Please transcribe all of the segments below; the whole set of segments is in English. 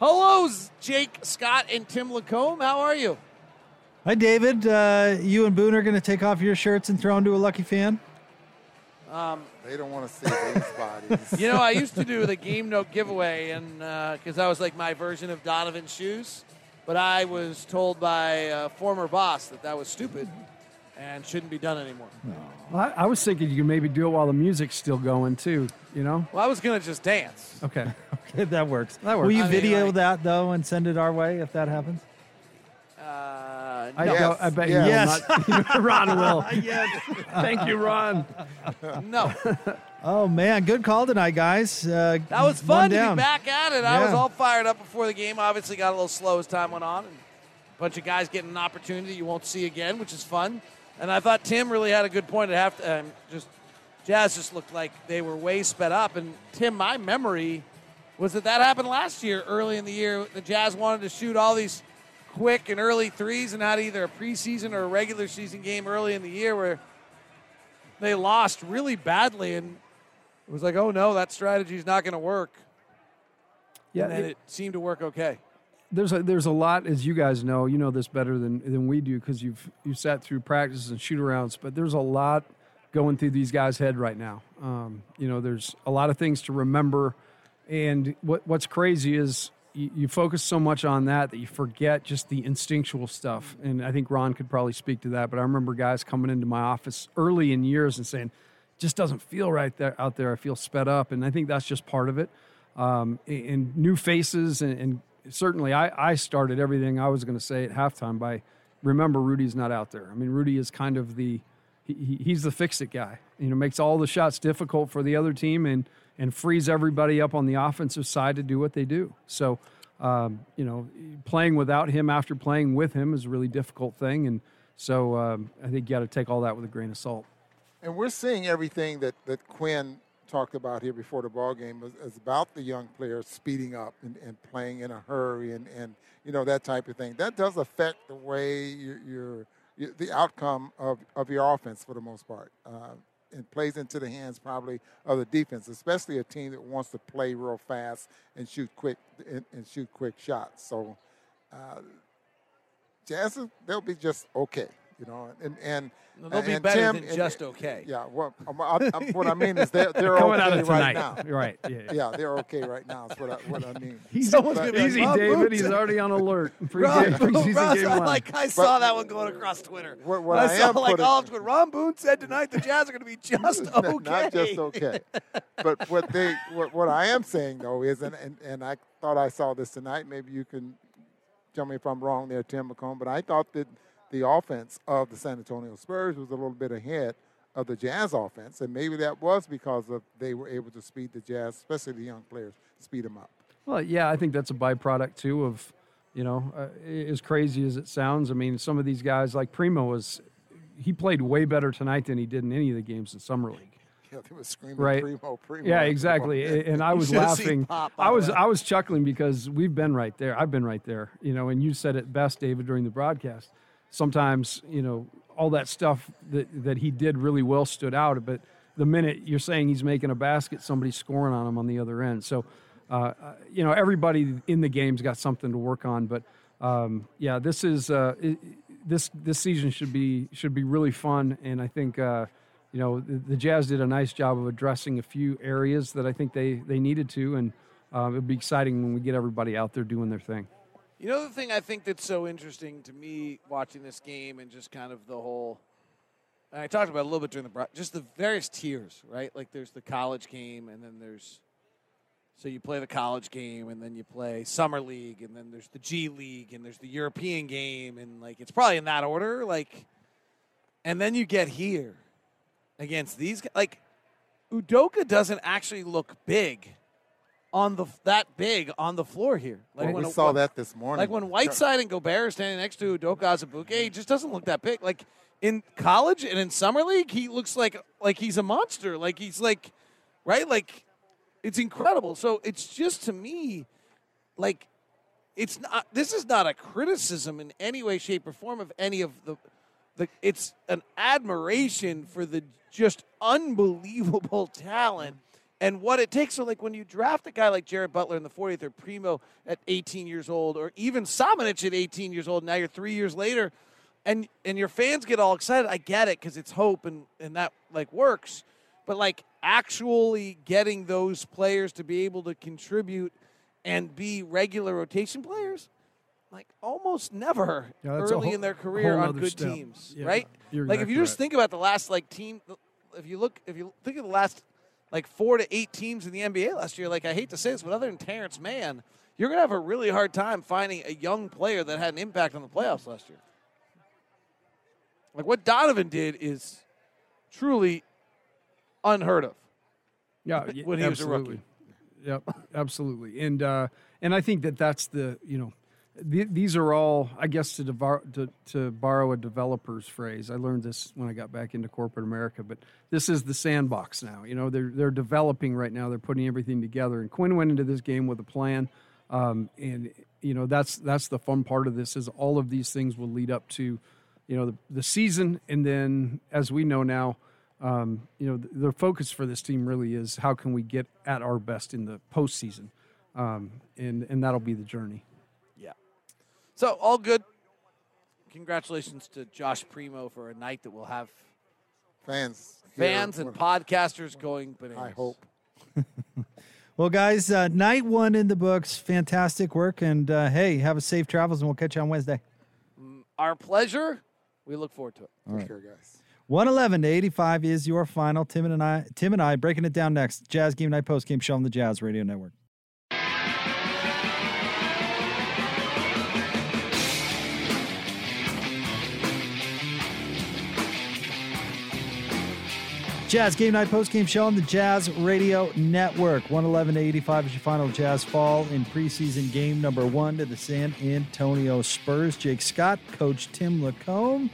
Hello, Jake Scott and Tim Lacomb. How are you? Hi, David. Uh, you and Boone are going to take off your shirts and throw them to a lucky fan. Um, they don't want to see these bodies. You know, I used to do the game note giveaway, and because uh, I was like my version of Donovan's shoes, but I was told by a former boss that that was stupid and shouldn't be done anymore. No. Well, I, I, was thinking you could maybe do it while the music's still going too. You know? Well, I was gonna just dance. Okay, okay, that works. That works. Will you I video mean, like, that though and send it our way if that happens? Uh, I, no. yes. I bet yes. you will not. Ron will. yes. Thank you, Ron. no. Oh man, good call tonight, guys. Uh, That was fun to down. be back at it. I was all fired up before the game. Obviously, got a little slow as time went on, and a bunch of guys getting an opportunity you won't see again, which is fun. And I thought Tim really had a good point at halftime. Just Jazz just looked like they were way sped up. And Tim, my memory was that that happened last year, early in the year. The Jazz wanted to shoot all these quick and early threes, and had either a preseason or a regular season game early in the year where they lost really badly, and it was like, oh no, that strategy is not going to work. Yeah, and it- it seemed to work okay. there's a there's a lot as you guys know you know this better than than we do because you've you sat through practices and shoot arounds but there's a lot going through these guys head right now um, you know there's a lot of things to remember and what what's crazy is you, you focus so much on that that you forget just the instinctual stuff and i think ron could probably speak to that but i remember guys coming into my office early in years and saying just doesn't feel right there out there i feel sped up and i think that's just part of it um, and new faces and, and certainly I, I started everything I was going to say at halftime by remember Rudy's not out there. I mean Rudy is kind of the he, he- he's the fix it guy. You know, makes all the shots difficult for the other team and and frees everybody up on the offensive side to do what they do. So, um, you know, playing without him after playing with him is a really difficult thing, and so um, I think you got to take all that with a grain of salt. And we're seeing everything that, that Quinn talked about here before the ball game is, is about the young players speeding up and, and playing in a hurry and, and you know that type of thing. That does affect the way your, your, the outcome of, of your offense for the most part. Uh, and plays into the hands probably of the defense, especially a team that wants to play real fast and shoot quick and, and shoot quick shots. So, uh, Jazz, they'll be just okay, you know. And and No, they'll be and better Tim- than and- just okay. Yeah, well, I'm- I'm- I'm- what I mean is they're, they're Coming okay out of right now. Right, yeah. Yeah, they're okay right now. Is what I, what I mean. Someone's But- gonna be Easy, Rob David. Boone He's already on alert. Pre- Ron, preseason Ron, game I like I saw that one going across Twitter. What, what I, I, saw am like putting- all of Twitter. Ron Boone said tonight the Jazz are going to be just Not- okay. Not just okay. but what they what, what I am saying though is and, and, and I thought I saw this tonight, maybe you can tell me if I'm wrong there, Tim McComb, but I thought that the offense of the San Antonio Spurs was a little bit ahead of the Jazz offense, and maybe that was because of they were able to speed the Jazz, especially the young players, speed them up. Well, yeah, I think that's a byproduct too of, you know, uh, as crazy as it sounds. I mean, some of these guys like Primo was, he played way better tonight than he did in any of the games in summer league. Yeah, they were screaming Right. primo, primo. Yeah, exactly. And I was laughing. I was. I was chuckling because we've been right there. I've been right there. You know, and you said it best, David, during the broadcast. Sometimes, you know, all that stuff that that he did really well stood out, but the minute you're saying he's making a basket, somebody's scoring on him on the other end. So, uh, uh, you know, everybody in the game's got something to work on. But um, yeah, this is uh, this this season should be should be really fun, and I think. Uh, you know, the, the Jazz did a nice job of addressing a few areas that I think they, they needed to, and uh, it'll be exciting when we get everybody out there doing their thing. You know the thing I think that's so interesting to me watching this game and just kind of the whole. I talked about a little bit during the just the various tiers, right? Like there's the college game, and then there's so you play the college game, and then you play summer league, and then there's the G League, and there's the European game, and like it's probably in that order. Like, and then you get here against these. Like, Udoka doesn't actually look big on the that big on the floor here. Like Well, when we saw that this morning. like when Whiteside and Gobert are standing next to Udoka Azubuike, he just doesn't look that big. Like in college and in summer league, he looks like like he's a monster. Like he's like, right? Like it's incredible. So it's just to me, like it's not. This is not a criticism in any way, shape, or form of any of the. The it's an admiration for the just unbelievable talent and what it takes. So, like when you draft a guy like Jared Butler in the 40th or Primo at 18 years old, or even Samanic at 18 years old, now you're three years later, and and your fans get all excited. I get it because it's hope and and that like works, but like actually getting those players to be able to contribute and be regular rotation players. Like almost never Yeah, early whole- in their career on good step. teams, Yeah, right? like if you just right. think about the last like team, if you look, if you think of the last like four to eight teams in the NBA last year, like I hate to say this, but other than Terrence Mann, you're gonna have a really hard time finding a young player that had an impact on the playoffs last year. Like what Donovan did is truly unheard of. Yeah, when he was a absolutely. rookie. Yep, absolutely. And uh, and I think that that's the you know, th- these are all I guess to, devar- to to borrow a developer's phrase. I learned this when I got back into corporate America, but this is the sandbox now. You know, they're they're developing right now. They're putting everything together. And Quinn went into this game with a plan, um, and you know that's that's the fun part of this is all of these things will lead up to, you know, the, the season, and then as we know now um, you know, the, the focus for this team really is how can we get at our best in the postseason, um, and and that'll be the journey. Yeah. So all good. Congratulations to Josh Primo for a night that we'll have Fans. here, fans and podcasters going bananas. I hope. Well, guys, uh, night one in the books. Fantastic work. And uh, hey, have a safe travels, and we'll catch you on Wednesday. Our pleasure. We look forward to it. Take care, guys. 111 to 85 is your final. Tim and I, Tim and I breaking it down next. Jazz Game Night Post Game Show on the Jazz Radio Network. Jazz Game Night Post Game Show on the Jazz Radio Network. 111 to 85 is your final Jazz fall in preseason game number one to the San Antonio Spurs. Jake Scott, Coach Tim Lacomb.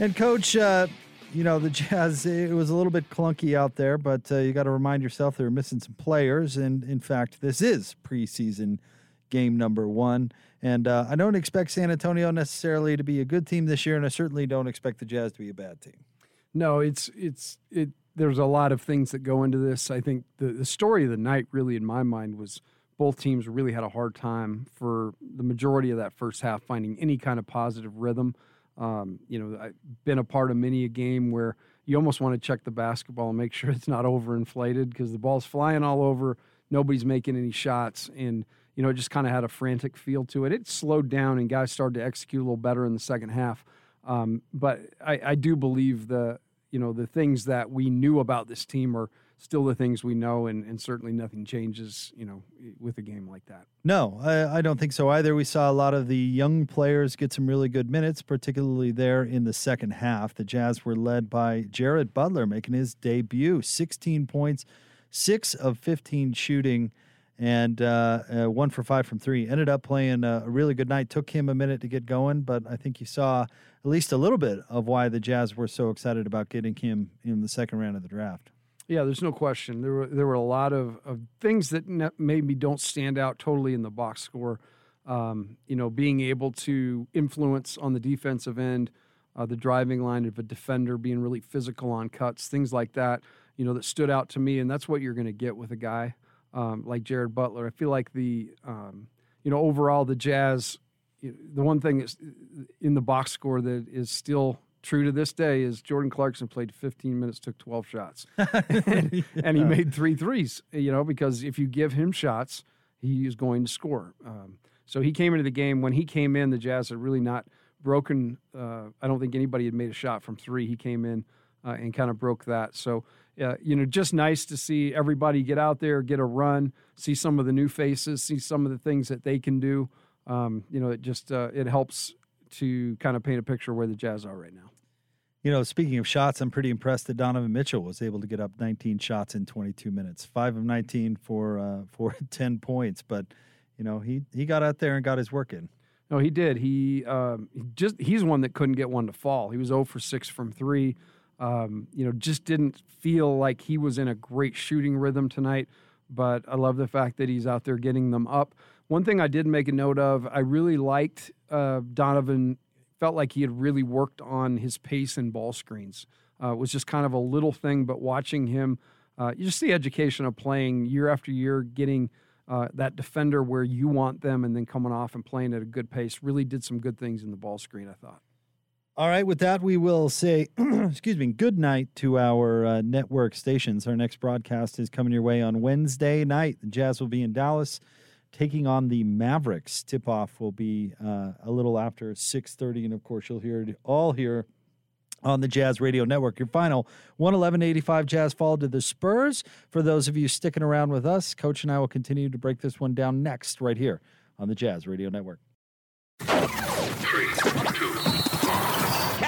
And coach, uh, you know the Jazz. It was a little bit clunky out there, but uh, you got to remind yourself they were missing some players. And in fact, this is preseason game number one. And uh, I don't expect San Antonio necessarily to be a good team this year, and I certainly don't expect the Jazz to be a bad team. No, it's it's it. There's a lot of things that go into this. I think the the story of the night, really, in my mind, was both teams really had a hard time for the majority of that first half finding any kind of positive rhythm. Um, you know, I've been a part of many a game where you almost want to check the basketball and make sure it's not overinflated because the ball's flying all over, nobody's making any shots, and you know, it just kind of had a frantic feel to it. It slowed down and guys started to execute a little better in the second half. Um, but I, I do believe the you know the things that we knew about this team are still the things we know, and, and certainly nothing changes. You know, with a game like that. No, I, I don't think so either. We saw a lot of the young players get some really good minutes, particularly there in the second half. The Jazz were led by Jared Butler making his debut 16 points, six of 15 shooting, and uh, uh, one for five from three. Ended up playing a, really good night. Took him a minute to get going, but I think you saw at least a little bit of why the Jazz were so excited about getting him in the second round of the draft. Yeah, there's no question. There were there were a lot of, of things that ne- maybe don't stand out totally in the box score. Um, you know, being able to influence on the defensive end, uh, the driving line of a defender, being really physical on cuts, things like that. You know, that stood out to me, and that's what you're going to get with a guy um, like Jared Butler. I feel like the um, you know overall the Jazz. you know, The one thing is in the box score that is still true to this day is Jordan Clarkson played 15 minutes, took 12 shots, and, and he made three threes. You know, because if you give him shots, he is going to score. Um, so he came into the game when he came in. The Jazz had really not broken. Uh, I don't think anybody had made a shot from three. He came in uh, and kind of broke that. So uh, you know, just nice to see everybody get out there, get a run, see some of the new faces, see some of the things that they can do. Um, you know, it just uh, it helps to kind of paint a picture of where the Jazz are right now. You know, speaking of shots, I'm pretty impressed that Donovan Mitchell was able to get up 19 shots in 22 minutes, five of 19 for uh, for 10 points. But you know, he he got out there and got his work in. No, he did. He, um, he just he's one that couldn't get one to fall. He was 0 for 6 from 3. Um, you know, just didn't feel like he was in a great shooting rhythm tonight, but I love the fact that he's out there getting them up. One thing I did make a note of, I really liked uh, Donovan felt like he had really worked on his pace and ball screens. Uh, was just kind of a little thing, but watching him uh, just see education of playing year after year, getting uh, that defender where you want them, and then coming off and playing at a good pace. Really did some good things in the ball screen. I thought. All right, with that, we will say, excuse me, good night to our uh, network stations. Our next broadcast is coming your way on Wednesday night. The Jazz will be in Dallas taking on the Mavericks. Tip off will be uh, a little after 6.30, and of course, you'll hear it all here on the Jazz Radio Network. Your final 111.85 Jazz fall to the Spurs. For those of you sticking around with us, Coach and I will continue to break this one down next, right here on the Jazz Radio Network.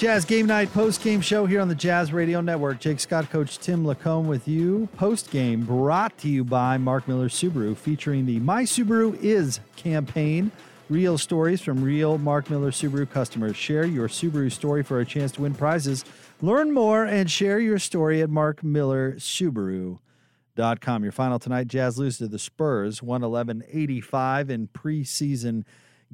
Jazz Game Night post game show here on the Jazz Radio Network. Jake Scott, Coach Tim Lacomb with you. Post game brought to you by Mark Miller Subaru, featuring the My Subaru Is campaign. Real stories from real Mark Miller Subaru customers. Share your Subaru story for a chance to win prizes. Learn more and share your story at markmillersubaru.com. Your final tonight Jazz lose to the Spurs 111 85 in preseason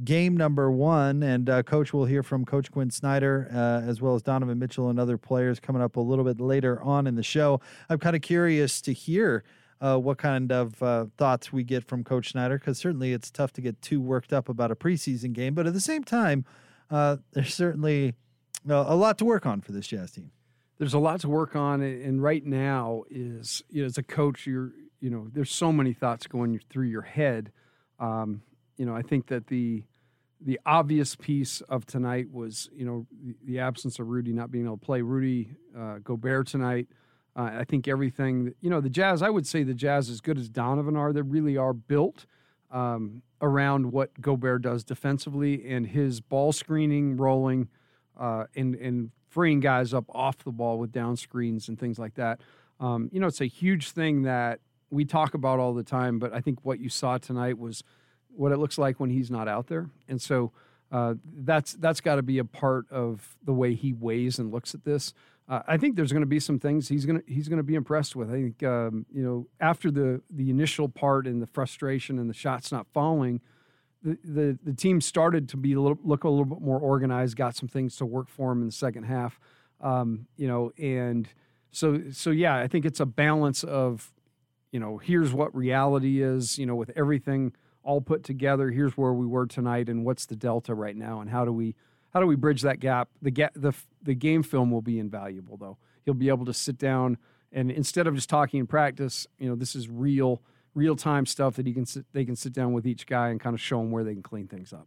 game number one. And uh, coach will hear from Coach Quinn Snyder uh, as well as Donovan Mitchell and other players coming up a little bit later on in the show. I'm kind of curious to hear. Uh, what kind of uh, thoughts we get from Coach Snyder? Because certainly it's tough to get too worked up about a preseason game, but at the same time, uh, there's certainly uh, a lot to work on for this Jazz team. there's a lot to work on and right now is you know as a coach you're you know there's so many thoughts going through your head um, you know i think that the the obvious piece of tonight was you know the, absence of rudy not being able to play rudy uh, gobert tonight uh, i think everything you know the jazz i would say the jazz as good as donovan are they really are built um, around what gobert does defensively and his ball screening rolling uh, and and freeing guys up off the ball with down screens and things like that. Um, you know, it's a huge thing that we talk about all the time. But I think what you saw tonight was what it looks like when he's not out there, and so uh, that's that's got to be a part of the way he weighs and looks at this. Uh, I think there's going to be some things he's going to he's going to be impressed with. I think um, you know after the the initial part and the frustration and the shots not falling the, the, the team started to be a little, look a little bit more organized, got some things to work for them in the second half. Um, you know, and so so yeah, I think it's a balance of, you know, here's what reality is, you know, with everything all put together. Here's where we were tonight, and what's the delta right now, and how do we how do we bridge that gap? The gap the the game film will be invaluable though. He'll be able to sit down and instead of just talking in practice, you know, this is real real time stuff that he can sit, they can sit down with each guy and kind of show them where they can clean things up.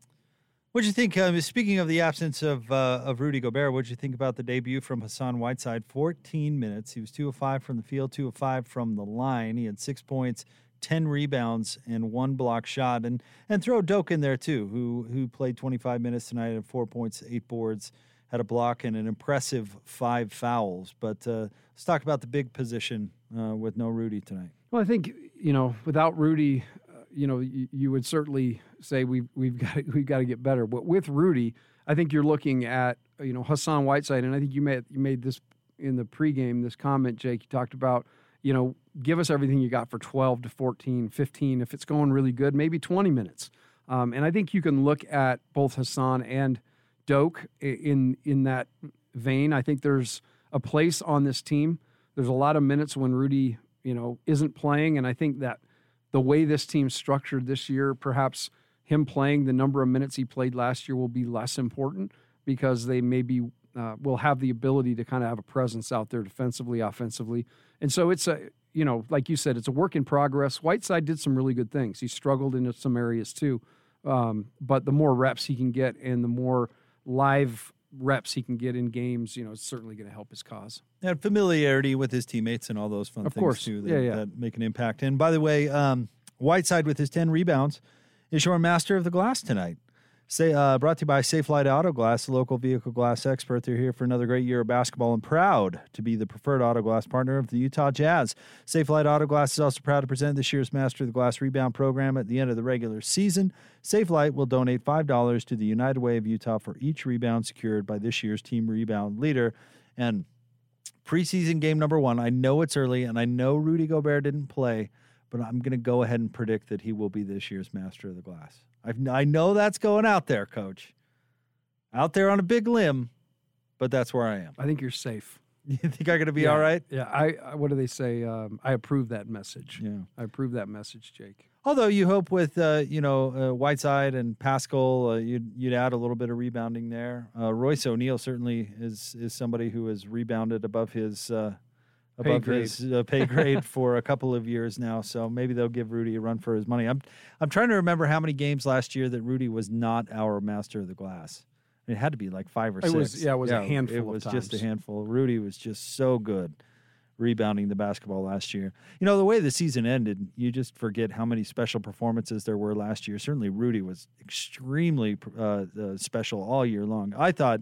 What do you think? Um, speaking of the absence of uh, of Rudy Gobert, what did you think about the debut from Hassan Whiteside? 14 minutes. He was two of five from the field, two of five from the line. He had six points, 10 rebounds, and one block shot. And and throw Doak in there too, who who played 25 minutes tonight, had four points, eight boards, had a block, and an impressive five fouls. But uh, let's talk about the big position uh, with no Rudy tonight. Well, I think you know without Rudy, uh, you know you, you would certainly say we've we've got we've got to get better. But with Rudy, I think you're looking at you know Hassan Whiteside, and I think you made you made this in the pregame this comment, Jake. You talked about you know give us everything you got for 12 to 14, 15. If it's going really good, maybe 20 minutes. Um, and I think you can look at both Hassan and Doak in in that vein. I think there's a place on this team. There's a lot of minutes when Rudy, you know, isn't playing, and I think that the way this team's structured this year, perhaps him playing the number of minutes he played last year will be less important because they maybe uh, will have the ability to kind of have a presence out there defensively, offensively, and so it's a you know, like you said, it's a work in progress. Whiteside did some really good things. He struggled in some areas too, um, but the more reps he can get and the more live reps he can get in games, you know, it's certainly going to help his cause. and familiarity with his teammates and all those fun Of things course. too that, Yeah, yeah. that make an impact. And by the way, um, Whiteside with his ten rebounds is your master of the glass tonight. Say, uh, brought to you by Safelite Auto Glass, the local vehicle glass expert. They're here for another great year of basketball and proud to be the preferred auto glass partner of the Utah Jazz. Safelite Auto Glass is also proud to present this year's Master of the Glass Rebound program at the end of the regular season. Safelite will donate $5 to the United Way of Utah for each rebound secured by this year's team rebound leader. And preseason game number one, I know it's early and I know Rudy Gobert didn't play, but I'm going to go ahead and predict that he will be this year's Master of the Glass. I've, I know that's going out there, coach. Out there on a big limb, but that's where I am. I think you're safe. You think I'm going to be yeah. all right? Yeah. I, I what do they say? Um, I approve that message. Yeah. I approve that message, Jake. Although you hope with uh, you know uh, Whiteside and Paschall, uh, you'd you'd add a little bit of rebounding there. Uh, Royce O'Neal certainly is is somebody who has rebounded above his Pay above grade. his uh, pay grade for a couple of years now. So maybe they'll give Rudy a run for his money. I'm I'm trying to remember how many games last year that Rudy was not our master of the glass. It had to be like five or It six. was- yeah, it was a handful It was just a handful. Rudy was just so good rebounding the basketball last year. You know, the way the season ended, you just forget how many special performances there were last year. Certainly, Rudy was extremely uh, uh, special all year long. I thought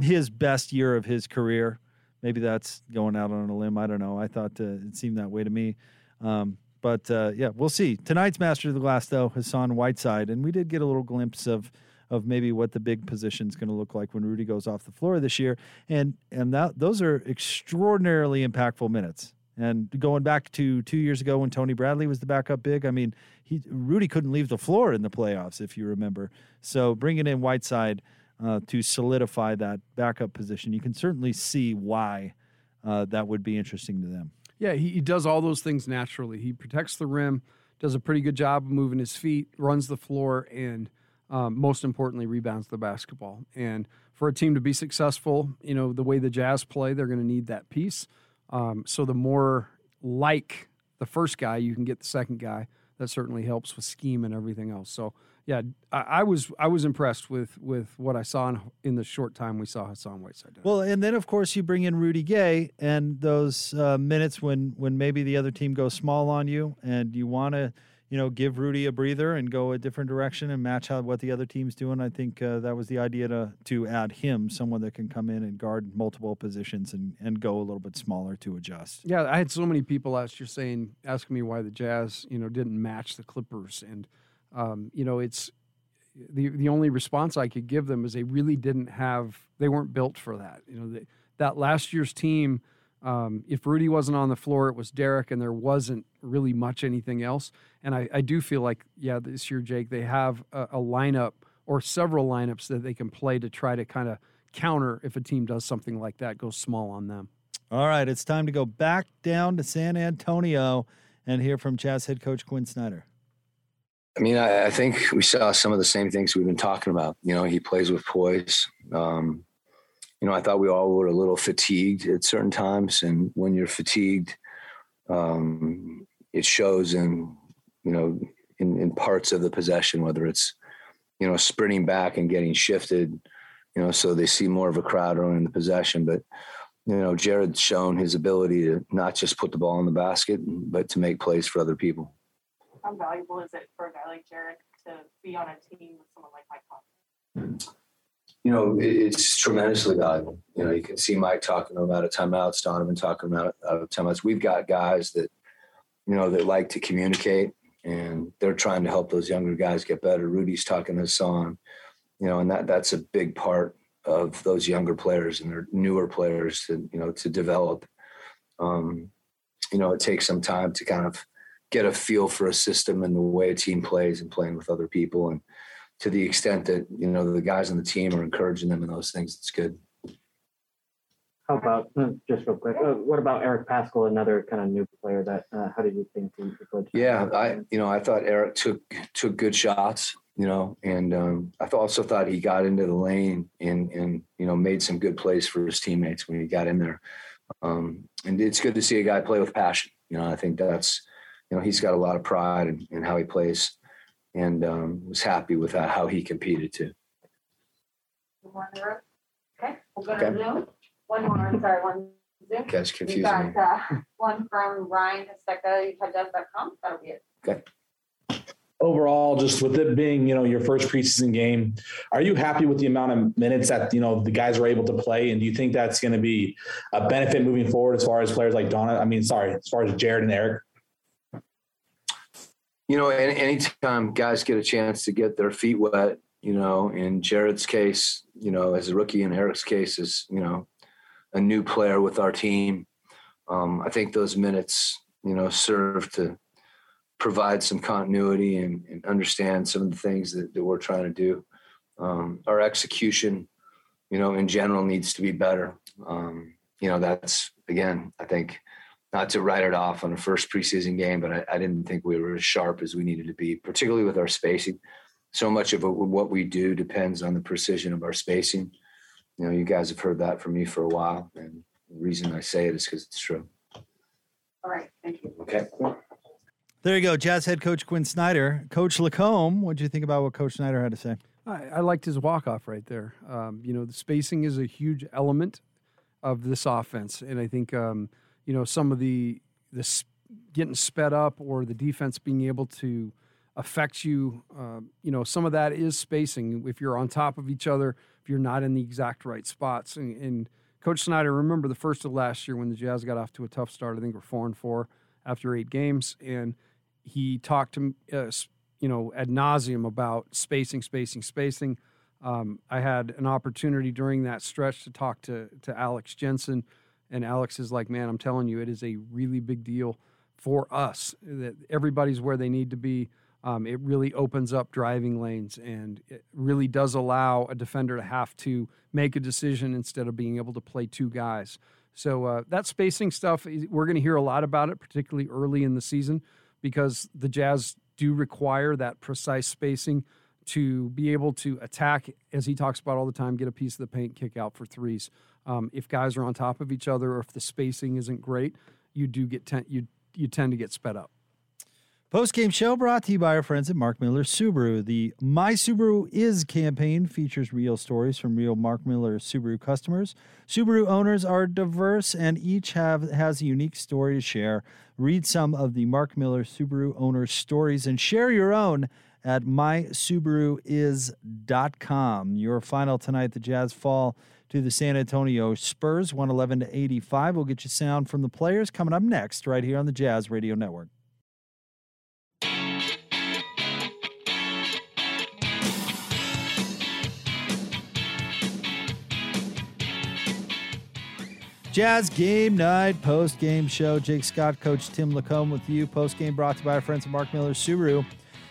his best year of his career. Maybe that's going out on a limb. I don't know. I thought uh, it seemed that way to me. Um, but uh, yeah, we'll see. Tonight's Master of the Glass, though, Hassan Whiteside, and we did get a little glimpse of of maybe what the big position is going to look like when Rudy goes off the floor this year, and and that those are extraordinarily impactful minutes. And going back to two years ago when Tony Bradley was the backup big, I mean, he Rudy couldn't leave the floor in the playoffs, if you remember. So bringing in Whiteside uh, to solidify that backup position, you can certainly see why uh, that would be interesting to them. Yeah, he, he does all those things naturally. He protects the rim, does a pretty good job of moving his feet, runs the floor, and um, most importantly, rebounds the basketball. And for a team to be successful, you know, the way the Jazz play, they're going to need that piece. Um, so the more like the first guy you can get the second guy, that certainly helps with scheme and everything else. So yeah, I, I was I was impressed with with what I saw in, in the short time we saw Hassan Whiteside. Well, and then of course you bring in Rudy Gay, and those uh, minutes when when maybe the other team goes small on you, and you want to, you know, give Rudy a breather and go a different direction and match how what the other team's doing. I think uh, that was the idea to to add him, someone that can come in and guard multiple positions and and go a little bit smaller to adjust. Yeah, I had so many people last year saying, asking me why the Jazz, you know, didn't match the Clippers, and um, you know, it's the the only response I could give them is they really didn't have, they weren't built for that. You know, that last year's team, um, if Rudy wasn't on the floor, it was Derrick, and there wasn't really much anything else. And I, I do feel like, yeah, this year, Jake, they have a, a lineup or several lineups that they can play to try to kind of counter if a team does something like that, go small on them. All right, it's time to go back down to San Antonio and hear from Jazz head coach Quinn Snyder. I mean, I, I think we saw some of the same things we've been talking about. You know, he plays with poise. Um, you know, I thought we all were a little fatigued at certain times, and when you're fatigued, um, it shows in you know in, in parts of the possession, whether it's you know sprinting back and getting shifted, you know, so they see more of a crowd in the possession. But you know, Jared's shown his ability to not just put the ball in the basket, but to make plays for other people. How valuable is it for a guy like Jared to be on a team with someone like Mike Conley? You know, it's tremendously valuable. You know, you can see Mike talking about a timeouts, Donovan talking about uh, timeouts. We've got guys that, you know, that like to communicate and they're trying to help those younger guys get better. Rudy's talking to Hassan, you know, and that that's a big part of those younger players and their newer players to, you know, to develop. Um, you know, it takes some time to kind of get a feel for a system and the way a team plays and playing with other people. And to the extent that you know the guys on the team are encouraging them in those things, it's good. How about, uh, just real quick, uh, what about Eric Paschall, another kind of new player that, uh, how did you think he he played? Yeah, I you know I thought Eric took took good shots, you know, and um, I also thought he got into the lane and and you know made some good plays for his teammates when he got in there. Um, and it's good to see a guy play with passion. You know, I think that's you know he's got a lot of pride in, in how he plays, and um, was happy with how, how he competed too. One more in the room? Okay, we'll go Okay. to Zoom. One more, I'm sorry, one Zoom. Catch We confusing. got me. uh, one from Ryan Kostecka, utahjazz.com. That'll be it. Okay. Overall, just with it being, you know, your first preseason game, are you happy with the amount of minutes that, you know, the guys were able to play? And do you think that's going to be a benefit moving forward as far as players like Donna? I mean, sorry, as far as Jared and Eric? You know, any, anytime guys get a chance to get their feet wet, you know, in Jared's case, you know, as a rookie, in Eric's case, is, you know, a new player with our team. Um, I think those minutes, you know, serve to provide some continuity and, and understand some of the things that, that we're trying to do. Um, our execution, you know, in general needs to be better. Um, you know, that's again, I think not to write it off on the first preseason game, but I, I, didn't think we were as sharp as we needed to be, particularly with our spacing. So much of what we do depends on the precision of our spacing. You know, you guys have heard that from me for a while, and the reason I say it is because it's true. All right, thank you. Okay. There you go, Jazz head coach Quinn Snyder. Coach Lacomb, what do you think about what Coach Snyder had to say? I, I liked his walk off right there. Um, you know, the spacing is a huge element of this offense, and I think um, you know some of the the getting sped up or the defense being able to affect you. Uh, you know, some of that is spacing. If you're on top of each other, if you're not in the exact right spots, and, and Coach Snyder, remember the first of last year when the Jazz got off to a tough start. I think we're four and four after eight games, and he talked to uh, you know ad nauseum about spacing, spacing, spacing. Um, I had an opportunity during that stretch to talk to to Alex Jensen, and Alex is like, "Man, I'm telling you, it is a really big deal for us that everybody's where they need to be." Um, it really opens up driving lanes and it really does allow a defender to have to make a decision instead of being able to play two guys. So uh, that spacing stuff, we're going to hear a lot about it, particularly early in the season because the Jazz do require that precise spacing to be able to attack, as he talks about all the time, get a piece of the paint, kick out for threes. Um, if guys are on top of each other or if the spacing isn't great, you do get ten, you you tend to get sped up. Post game show brought to you by our friends at Mark Miller Subaru. The My Subaru Is campaign features real stories from real Mark Miller Subaru customers. Subaru owners are diverse and each have has a unique story to share. Read some of the Mark Miller Subaru owners' stories and share your own at mysubaruis.com. Your final tonight, the Jazz fall to the San Antonio Spurs, 111 to 85. We'll get you sound from the players coming up next, right here on the Jazz Radio Network. Jazz Game Night post game show. Jake Scott, Coach Tim Lacomb with you. Post game brought to you by our friends at Mark Miller Subaru,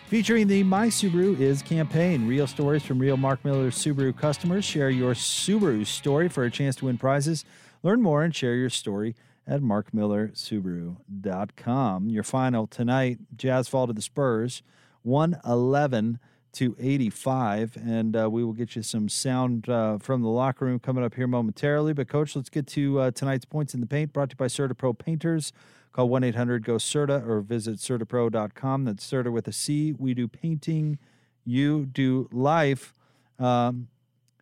featuring the My Subaru Is campaign. Real stories from real Mark Miller Subaru customers. Share your Subaru story for a chance to win prizes. Learn more and share your story at markmillersubaru.com. Your final tonight Jazz fall to the Spurs 111 to 85. And uh, we will get you some sound uh, from the locker room coming up here momentarily. But, Coach, let's get to uh, tonight's Points in the Paint brought to you by CertaPro Painters. Call 1 800 GO CERTA or visit CertaPro.com. That's Certa with a C. We do painting, you do life. Um,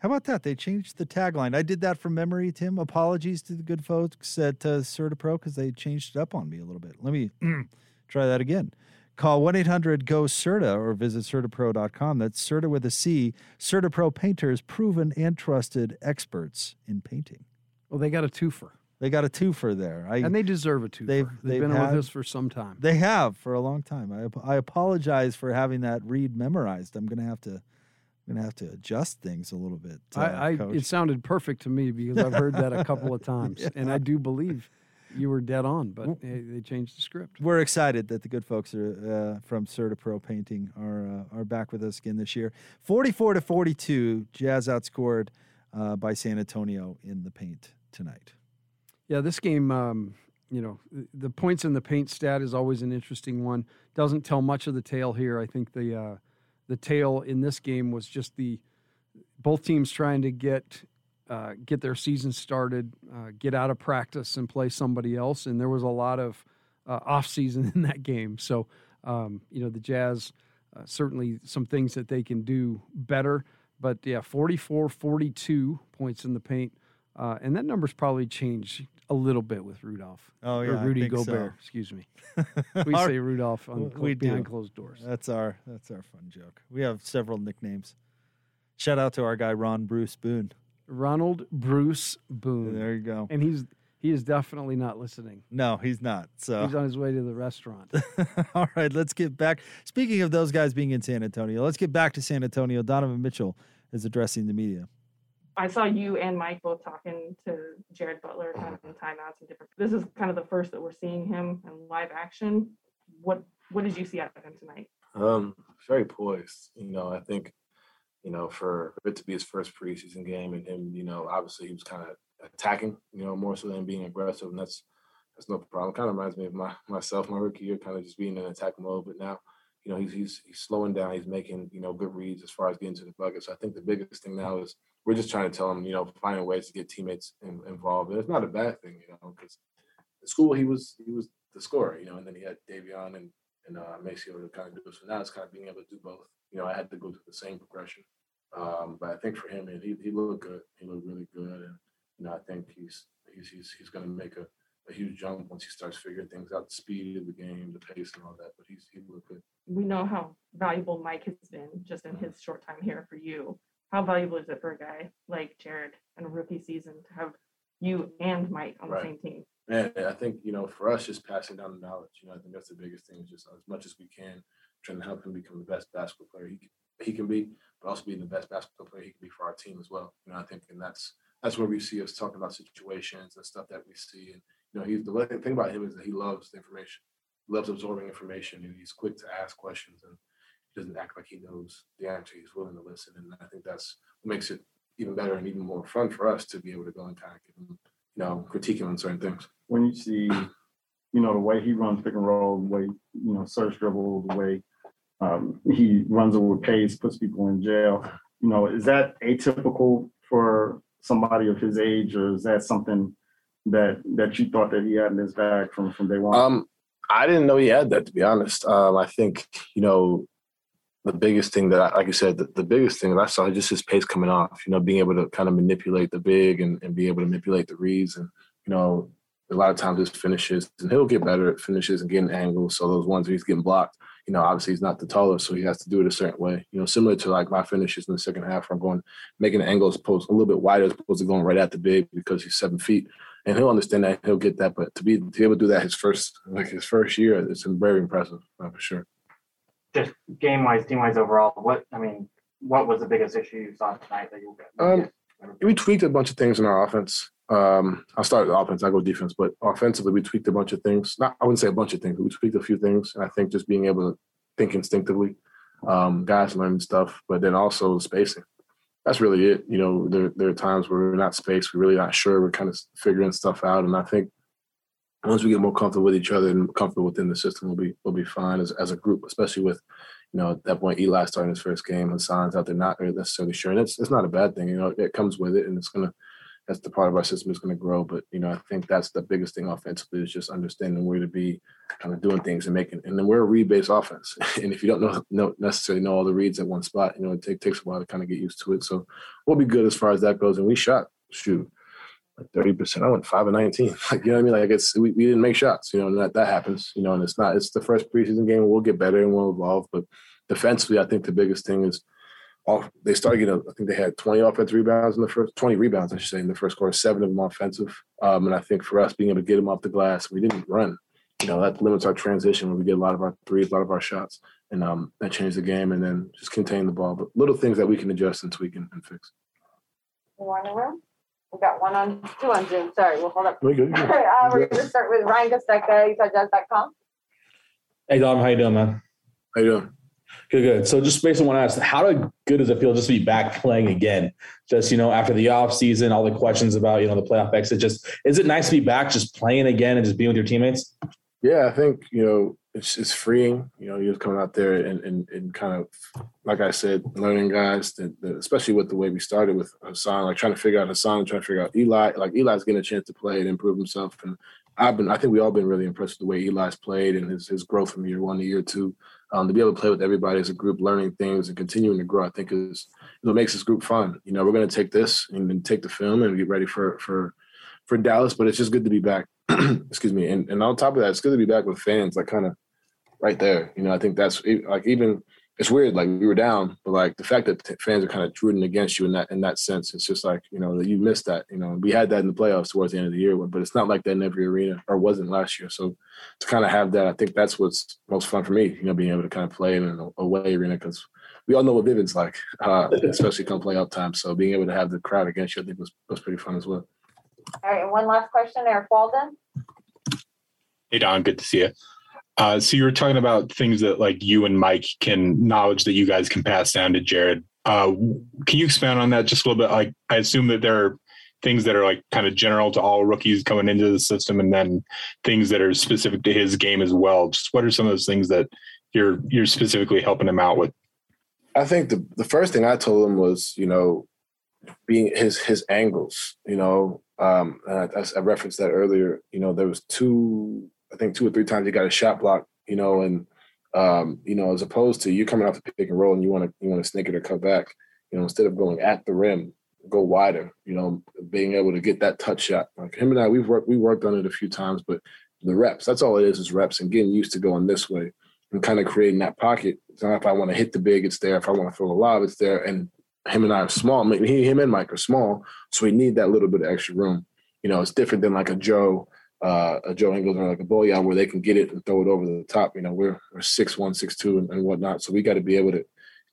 how about that? They changed the tagline. I did that from memory, Tim. Apologies to the good folks at uh, CertaPro because they changed it up on me a little bit. Let me try that again. Call 1 800 GO CERTA or visit CertaPro.com. That's CERTA with a C. CertaPro painters, proven and trusted experts in painting. Well, they got a twofer. They got a twofer there. I, and they deserve a twofer. They've, they've, they've been had, with us for some time. They have for a long time. I, I apologize for having that read memorized. I'm going to have to. I'm gonna have to adjust things a little bit. Uh, I, I it sounded perfect to me because I've heard that a couple of times, yeah. and I do believe you were dead on, but they, they, changed the script. We're excited that the good folks are, uh, from CertaPro Painting are uh, are back with us again this year. Forty-four to forty-two, Jazz outscored uh, by San Antonio in the paint tonight. Yeah, this game, um, you know, the points in the paint stat is always an interesting one. Doesn't tell much of the tale here. I think the uh, the tale in this game was just the both teams trying to get uh, get their season started, uh, get out of practice, and play somebody else. And there was a lot of uh, off season in that game. So, um, you know, the Jazz uh, certainly some things that they can do better. But yeah, 44 42 points in the paint. Uh, and that number's probably changed a little bit with Rudolph. Oh yeah, or Rudy think so. Gobert. Excuse me. We Our- say Rudolph on we do. behind closed doors. That's our that's our fun joke. We have several nicknames. Shout out to our guy Ron Bruce Boone. Ronald Bruce Boone. There you go. And he's he is definitely not listening. No, he's not. So He's on his way to the restaurant. All right, let's get back. Speaking of those guys being in San Antonio, let's get back to San Antonio. Donovan Mitchell is addressing the media. I saw you and Mike both talking to Jared Butler kind of in timeouts and different. This is kind of the first that we're seeing him in live action. What what did you see out of him tonight? Um, very poised. You know, I think, you know, for it to be his first preseason game and him, you know, obviously he was kind of attacking, you know, more so than being aggressive, and that's that's no problem. Kind of reminds me of my myself, my rookie year, kind of just being in attack mode. But now, you know, he's he's he's slowing down. He's making you know good reads as far as getting to the bucket. So I think the biggest thing now is we're just trying to tell him, you know, finding ways to get teammates in, involved. And it's not a bad thing, you know, because in school he was he was the scorer, you know, and then he had Davion and and uh, MaCio to kind of do. So now it's kind of being able to do both. You know, I had to go through the same progression, um, but I think for him, he he looked good. He looked really good, and you know, I think he's he's he's, he's going to make a, a huge jump once he starts figuring things out, the speed of the game, the pace, and all that. But he's he looked good. We know how valuable Mike has been just in his short time here for you. How valuable is it for a guy like Jared in a rookie season to have you and Mike on the same team? And I think, you know, for us, just passing down the knowledge, you know, I think that's the biggest thing, is just as much as we can, trying to help him become the best basketball player he can, he can be, but also being the best basketball player he can be for our team as well. You know, I think, and that's that's where we see us talking about situations and stuff that we see. And, you know, he's the thing about him is that he loves the information, he loves absorbing information, and he's quick to ask questions and doesn't act like he knows the answer. He's willing to listen. And I think that's what makes it even better and even more fun for us to be able to go and kind of give him, you know, critique him on certain things. when you see, you know, the way he runs pick and roll, the way, you know, search dribble, the way um, he runs over pace, puts people in jail, you know, is that atypical for somebody of his age, or is that something that that you thought that he had in his bag from from day one? Um, I didn't know he had that to be honest. Um, I think you know the biggest thing that, I, like you said, the, the biggest thing that I saw is just his pace coming off. You know, being able to kind of manipulate the big and, and be able to manipulate the reads, and you know, a lot of times his finishes, and he'll get better at finishes and getting angles. So those ones where he's getting blocked, you know, obviously he's not the tallest, so he has to do it a certain way. You know, similar to like my finishes in the second half, where I'm going making the angle as opposed a little bit wider as opposed to going right at the big because he's seven feet and he'll understand that he'll get that. But to be to be able to do that his first like his first year, it's very impressive for sure. Just game wise, team wise overall, what I mean, what was the biggest issue you saw tonight that you Um, we tweaked a bunch of things in our offense. Um, I'll start with offense. I go defense, but offensively, we tweaked a bunch of things. Not, I wouldn't say a bunch of things, but we tweaked a few things. And I think just being able to think instinctively, um, guys learning stuff, but then also spacing. That's really it. You know, there there are times where we're not spaced, we're really not sure. We're kind of figuring stuff out, and I think once we get more comfortable with each other and comfortable within the system, we'll be we'll be fine as as a group, especially with you know, at that point, Eli starting his first game, Hassan's out there not necessarily sure. And it's, it's not a bad thing, you know, it comes with it and it's to, that's the part of our system is to grow. But, you know, I think that's the biggest thing offensively is just understanding where to be kind of doing things and making, and then we're a read based offense. and if you don't know, know, necessarily know all the reads at one spot, you know, it take, takes a while to kind of get used to it. So we'll be good as far as that goes. And we shot, shoot, like 30%. I went five and 19. Like, you know what I mean? Like it's, we, we didn't make shots, you know, and that, that happens, you know, and it's not, it's the first preseason game. We'll get better and we'll evolve. But defensively, I think the biggest thing is off. They started getting, I think they had 20 offensive rebounds in the first, 20 rebounds, I should say, in the first quarter, seven of them offensive. Um, and I think for us being able to get them off the glass, we didn't run. You know, that limits our transition when we get a lot of our threes, a lot of our shots. And um, that changed the game and then just contain the ball. But little things that we can adjust and tweak and, and fix. More in the room? We got one on, two on Zoom, sorry, we'll hold up. We're good. uh, we're gonna start with Ryan Kostecka, UtahJazz.com. Hey, Dom, how you doing, man? How you doing? Good, good. So just basically want to ask, how good does it feel just to be back playing again? Just, you know, after the off season, all the questions about, you know, the playoff exit, just, is it nice to be back just playing again and just being with your teammates? Yeah, I think you know it's it's freeing. You know, you're coming out there and and, and kind of like I said, learning guys that, that especially with the way we started with Hassan, like trying to figure out Hassan, trying to figure out Eli. Like Eli's getting a chance to play and improve himself, and I've been I think we all been really impressed with the way Eli's played and his his growth from year one to year two. Um, to be able to play with everybody as a group, learning things and continuing to grow, I think is what makes this group fun. You know, we're going to take this and then take the film and get ready for for for Dallas, but it's just good to be back. Excuse me. And and on top of that, it's good to be back with fans, like kind of right there. You know, I think that's like even it's weird. Like we were down, but like the fact that fans are kind of rooting against you in that in that sense, it's just like you know that you missed that. You know, we had that in the playoffs towards the end of the year, but it's not like that in every arena or wasn't last year. So to kind of have that, I think that's what's most fun for me. You know, being able to kind of play in an away arena because we all know what Vivint's like, uh, especially come playoff time. So being able to have the crowd against you, I think was was pretty fun as well. All right, and one last question, Eric Walden. Hey Don, good to see you. Uh, so you were talking about things that like you and Mike can knowledge that you guys can pass down to Jared. Uh, can you expand on that just a little bit? Like I assume that there are things that are like kind of general to all rookies coming into the system, and then things that are specific to his game as well. Just what are some of those things that you're you're specifically helping him out with? I think the the first thing I told him was, you know, being his his angles. You know, um, and I, I referenced that earlier. You know, there was two I think two or three times he got a shot block, you know, and um, you know, as opposed to you coming off the pick and roll and you want to you want to sneak it or cut back, you know, instead of going at the rim, go wider, you know, being able to get that touch shot. Like him and I, we've worked we worked on it a few times, but the reps, that's all it is, is reps and getting used to going this way and kind of creating that pocket. So if I want to hit the big, it's there. If I want to throw a lob, it's there. And him and I are small. He, him and Mike are small, so we need that little bit of extra room. You know, it's different than like a Joe uh, a Joe Ingles or like a Bojan where they can get it and throw it over the top. You know, we're, we're six one, six two, and, and whatnot. So we got to be able to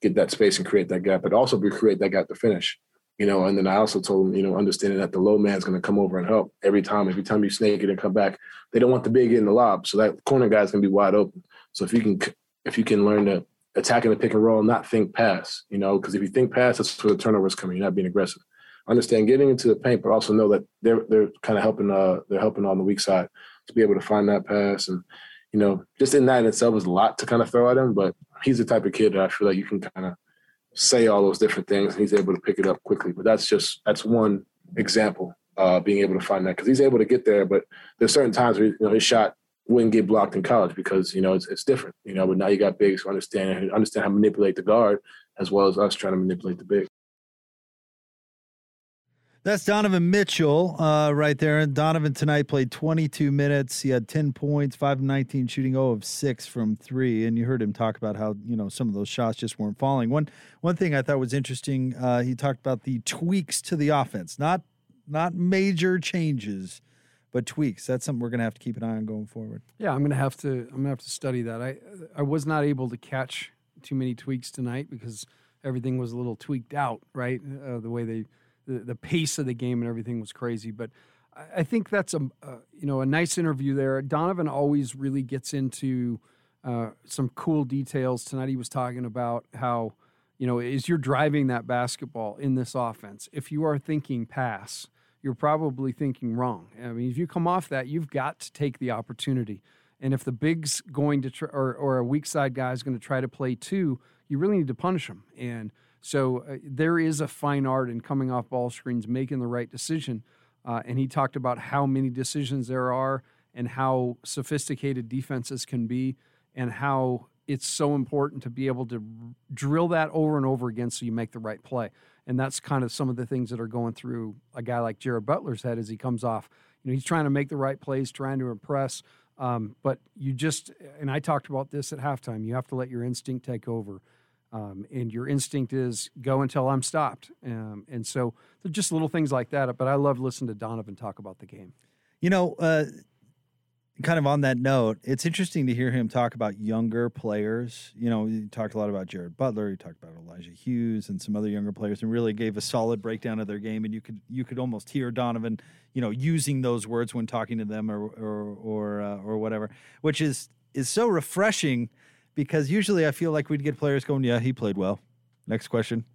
get that space and create that gap, but also create that gap to finish. You know, and then I also told them, you know, understanding that the low man's going to come over and help every time. Every time you snake it and come back, they don't want the big in the lob, so that corner guy's going to be wide open. So if you can, if you can learn to attack in the pick and roll, and not think pass, you know, because if you think pass, that's where the turnovers coming. You're not being aggressive understand getting into the paint, but also know that they're they're kind of helping uh they're helping on the weak side to be able to find that pass and you know just in that in itself is a lot to kind of throw at him, but he's the type of kid that I feel like you can kind of say all those different things and he's able to pick it up quickly. But that's just that's one example uh being able to find that because he's able to get there, but there's certain times where you know his shot wouldn't get blocked in college because you know it's, it's different you know but now you got bigs who understand understand how to manipulate the guard as well as us trying to manipulate the big that's Donovan Mitchell uh, right there. And Donovan tonight played 22 minutes. He had 10 points, 5 of 19, shooting 0 of 6 from 3. And you heard him talk about how, you know, some of those shots just weren't falling. One one thing I thought was interesting, uh, he talked about the tweaks to the offense. Not not major changes, but tweaks. That's something we're going to have to keep an eye on going forward. Yeah, I'm going to have to I'm going to have to study that. I I was not able to catch too many tweaks tonight because everything was a little tweaked out, right? Uh, the way they the, the pace of the game and everything was crazy. But I, I think that's a, a, you know a nice interview there. Donovan always really gets into uh, some cool details. Tonight he was talking about how you know as you're driving that basketball in this offense, if you are thinking pass, you're probably thinking wrong. I mean, if you come off that, you've got to take the opportunity. And if the big's going to try, or, or a weak side guy is going to try to play two, you really need to punish him. And so uh, there is a fine art in coming off ball screens, making the right decision. Uh, and he talked about how many decisions there are and how sophisticated defenses can be and how it's so important to be able to drill that over and over again so you make the right play. And that's kind of some of the things that are going through a guy like Jared Butler's head as he comes off. You know, he's trying to make the right plays, trying to impress. Um, but you just, and I talked about this at halftime, you have to let your instinct take over. Um, and your instinct is go until I'm stopped. Um, and so they're just little things like that. But I love listening to Donovan talk about the game. You know, uh, kind of on that note, it's interesting to hear him talk about younger players. You know, he talked a lot about Jared Butler. He talked about Elijah Hughes and some other younger players, and really gave a solid breakdown of their game. And you could you could almost hear Donovan, you know, using those words when talking to them or or or, uh, or whatever, which is is so refreshing because usually I feel like we'd get players going, yeah, he played well. Next question.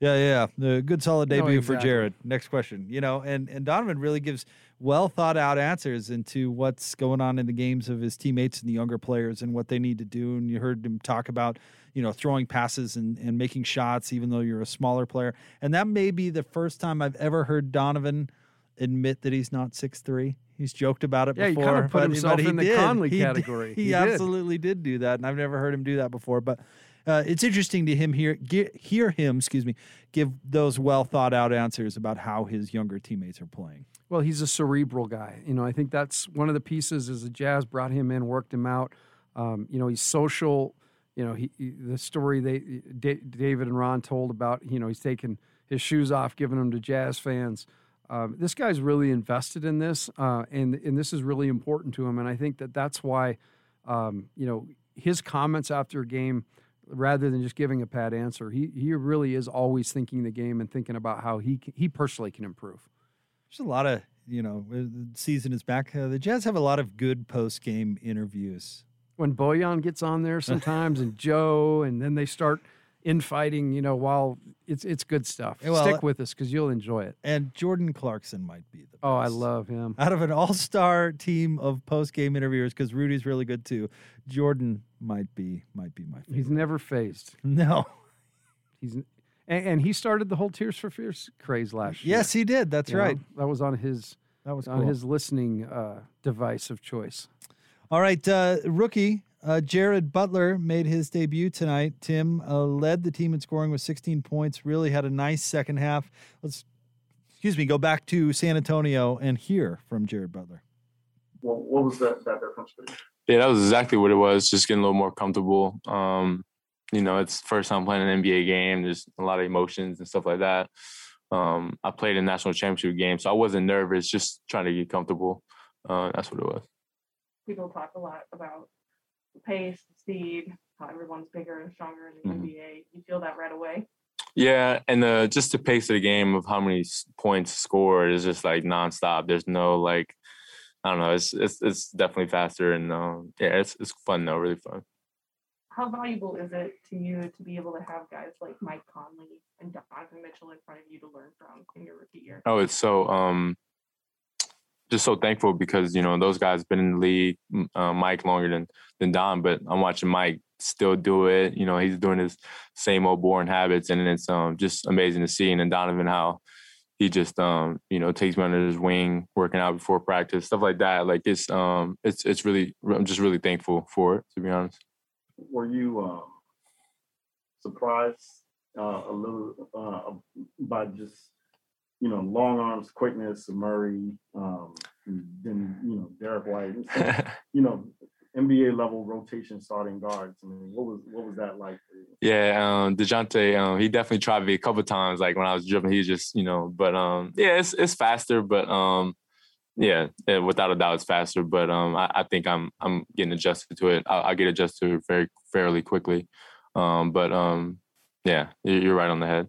Yeah, yeah, yeah. good solid debut no, exactly. for Jared. Next question. You know, and and Donovan really gives well thought out answers into what's going on in the games of his teammates and the younger players and what they need to do. And you heard him talk about, you know, throwing passes and, and making shots, even though you're a smaller player. And that may be the first time I've ever heard Donovan admit that he's not six three. He's joked about it yeah, before. he kind of put but, himself but in the did. Conley he category. Did. He, he absolutely did. did do that, and I've never heard him do that before. But uh, it's interesting to him hear ge- hear him, excuse me, give those well thought out answers about how his younger teammates are playing. Well, he's a cerebral guy. You know, I think that's one of the pieces. Is the Jazz brought him in, worked him out. Um, you know, he's social. You know, he, he the story they D- David and Ron told about. You know, he's taking his shoes off, giving them to Jazz fans. Um, this guy's really invested in this, uh, and and this is really important to him. And I think that that's why, um, you know, his comments after a game, rather than just giving a pat answer, he he really is always thinking the game and thinking about how he can, he personally can improve. There's a lot of you know, the season is back. Uh, the Jazz have a lot of good post game interviews. When Bojan gets on there sometimes, and Joe, and then they start infighting. You know, while it's it's good stuff. Well, Stick with us because you'll enjoy it. And Jordan Clarkson might be the Oh, I love him. out of an all star team of post game interviewers because Rudy's really good too. Jordan might be might be my favorite. He's never phased. No. He's and, and he started the whole Tears for Fears craze last year. Yes, he did. That's You know, right. that was on his that was on cool. his listening uh, device of choice. All right, uh, rookie uh, Jared Butler made his debut tonight. Tim uh, led the team in scoring with 16 points. Really had a nice second half. Let's, excuse me, go back to San Antonio and hear from Jared Butler. Well, what was that, that difference? Yeah, that was exactly what it was. Just getting a little more comfortable. Um, you know, it's first time playing an NBA game. There's a lot of emotions and stuff like that. Um, I played a national championship game, so I wasn't nervous. Just trying to get comfortable. Uh, that's what it was. People talk a lot about the pace, the speed, how everyone's bigger and stronger in the Mhm. NBA. You feel that right away. Yeah, and uh, just the pace of the game of how many points scored is just like nonstop. There's no like, I don't know. It's it's it's definitely faster and um, yeah, it's it's fun though, really fun. How valuable is it to you to be able to have guys like Mike Conley and Donovan Mitchell in front of you to learn from in your rookie year? Oh, it's so um just so thankful because you know those guys have been in the league, uh, Mike longer than than Don, but I'm watching Mike still do it. You know, he's doing his same old boring habits, and it's um just amazing to see. And then Donovan how he just um you know takes me under his wing, working out before practice, stuff like that. Like it's um it's it's really I'm just really thankful for it to be honest. Were you um, surprised uh, a little uh, by just you know long arms, quickness, Murray, um, then you know Derrick White, you know NBA level rotation starting guards. I mean, what was what was that like? For you? Yeah, um, Dejounte, um, he definitely tried me a couple times. Like when I was dribbling, he just, you know, but um, yeah, it's it's faster, but um, yeah, yeah, without a doubt, it's faster. But um, I, I think I'm I'm getting adjusted to it. I, I get adjusted to it very fairly quickly. Um, but um, yeah, you're you're right on the head.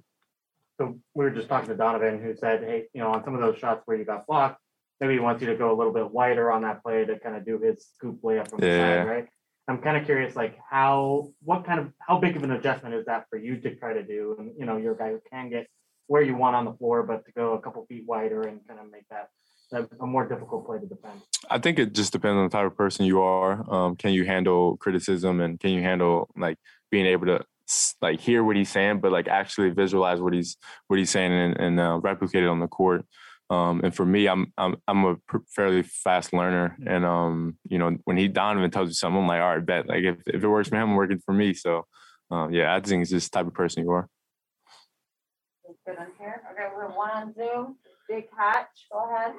So we were just talking to Donovan, who said, "Hey, you know, on some of those shots where you got blocked, maybe he wants you to go a little bit wider on that play to kind of do his scoop layup from the side, right?" I'm kind of curious, like how, what kind of, how big of an adjustment is that for you to try to do? And you know, you're a guy who can get where you want on the floor, but to go a couple feet wider and kind of make that a, more difficult play to defend. I think it just depends on the type of person you are. Um, can you handle criticism and can you handle like being able to like hear what he's saying, but like actually visualize what he's what he's saying and, and uh, replicate it on the court. Um, and for me, I'm I'm I'm a fairly fast learner, and um, you know, when he Donovan tells you something, I'm like, all right, bet. Like if, if it works for him, working for me. So, um, yeah, I think it's just type of person you are. Good on here. Okay, we're one on Zoom. Big Hatch, go ahead.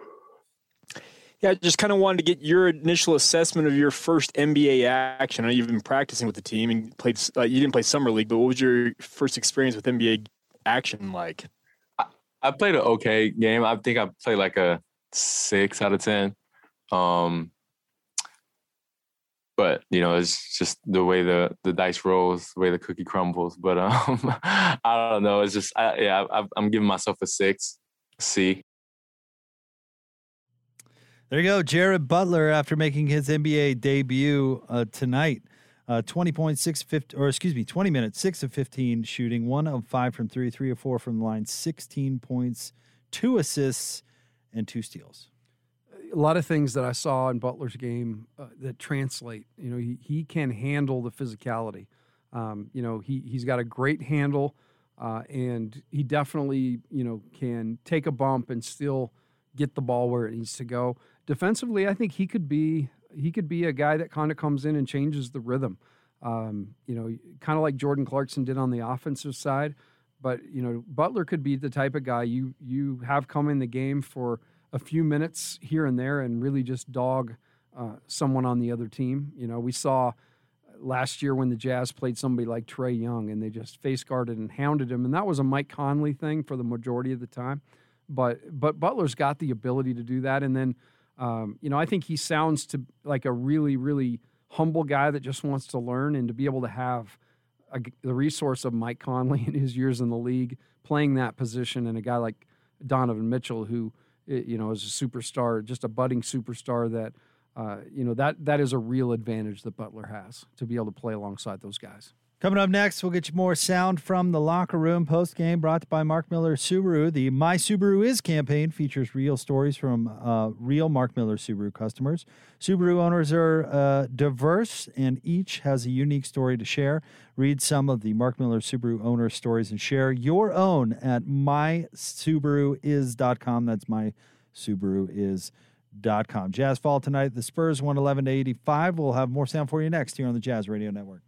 Yeah, just kind of wanted to get your initial assessment of your first NBA action. I know you've been practicing with the team and played. Uh, you didn't play summer league, but what was your first experience with NBA action like? I played an okay game. I think I played like a six out of ten. Um, but you know, it's just the way the the dice rolls, the way the cookie crumbles. But um, I don't know. It's just I, yeah, I, I'm giving myself a six, C. There you go, Jared Butler after making his NBA debut uh, tonight. Uh, 20 points, six fifty, or excuse me, 20 minutes, six of 15 shooting, one of five from three, three of four from the line, 16 points, two assists, and two steals. a lot of things that I saw in Butler's game uh, that translate. You know, he, he can handle the physicality. Um, you know, he he's got a great handle, uh, and he definitely you know can take a bump and still get the ball where it needs to go. Defensively, I think he could be he could be a guy that kind of comes in and changes the rhythm. Um, you know, kind of like Jordan Clarkson did on the offensive side. But you know, Butler could be the type of guy you you have come in the game for a few minutes here and there and really just dog uh, someone on the other team. You know, we saw last year when the Jazz played somebody like Trae Young and they just face guarded and hounded him, and that was a Mike Conley thing for the majority of the time. But but Butler's got the ability to do that, and then um, you know I think he sounds to like a really really humble guy that just wants to learn and to be able to have a, the resource of Mike Conley in his years in the league playing that position, and a guy like Donovan Mitchell who you know is a superstar, just a budding superstar that uh, you know that that is a real advantage that Butler has to be able to play alongside those guys. Coming up next, we'll get you more sound from the locker room post game brought by Mark Miller Subaru. The My Subaru Is campaign features real stories from uh, real Mark Miller Subaru customers. Subaru owners are uh, diverse and each has a unique story to share. Read some of the Mark Miller Subaru owner stories and share your own at mysubaruis.com. That's my Subaru is. Dot com. Jazz fall tonight. The Spurs 111 to 85. We'll have more sound for you next here on the Jazz Radio Network.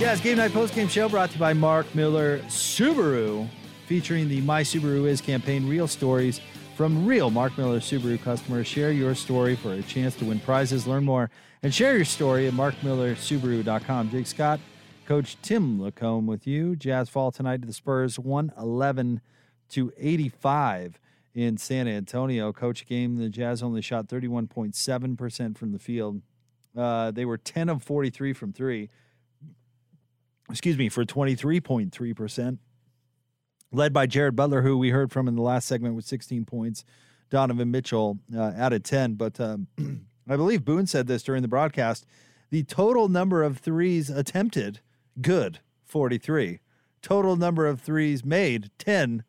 Jazz Game Night Post Game Show brought to you by Mark Miller Subaru, featuring the My Subaru Is campaign, real stories from real Mark Miller Subaru customers. Share your story for a chance to win prizes. Learn more and share your story at markmillersubaru.com. Jake Scott, Coach Tim Lacomb with you. Jazz fall tonight to the Spurs, 111 to 85 in San Antonio. Coach game, the Jazz only shot 31.7% from the field. Uh, they were 10 of 43 from three excuse me, for 23.3%. Led by Jared Butler, who we heard from in the last segment with 16 points. Donovan Mitchell uh, added 10. But um, I believe Boone said this during the broadcast. The total number of threes attempted, good, 43. Total number of threes made, 10,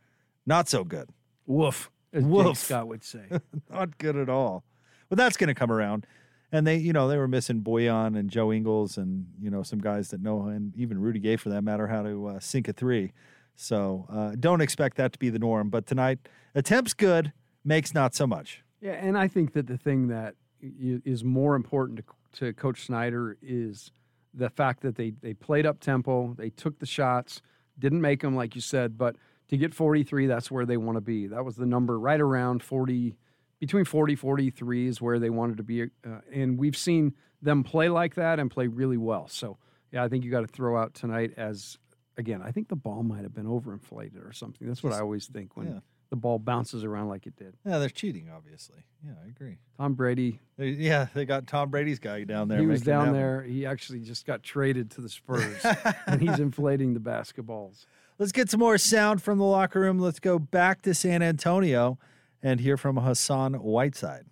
not so good. Woof, as Woof. Jake Scott would say. not good at all. But that's going to come around. And they, you know, they were missing Bojan and Joe Ingles and, you know, some guys that know, and even Rudy Gay for that matter, how to uh, sink a three. So uh, don't expect that to be the norm. But tonight, attempts good, makes not so much. Yeah, and I think that the thing that is more important to, to Coach Snyder is the fact that they they played up tempo, they took the shots, didn't make them like you said, but to get 43, that's where they want to be. That was the number right around 40, between 40 43 is where they wanted to be, uh, and we've seen them play like that and play really well. So yeah, I think you got to throw out tonight as again. I think the ball might have been overinflated or something. That's what I always think when yeah. the ball bounces around like it did. Yeah, they're cheating, obviously. Yeah, I agree. Tom Brady. They, yeah, they got Tom Brady's guy down there. He was down there. He actually just got traded to the Spurs, and he's inflating the basketballs. Let's get some more sound from the locker room. Let's go back to San Antonio and hear from Hassan Whiteside.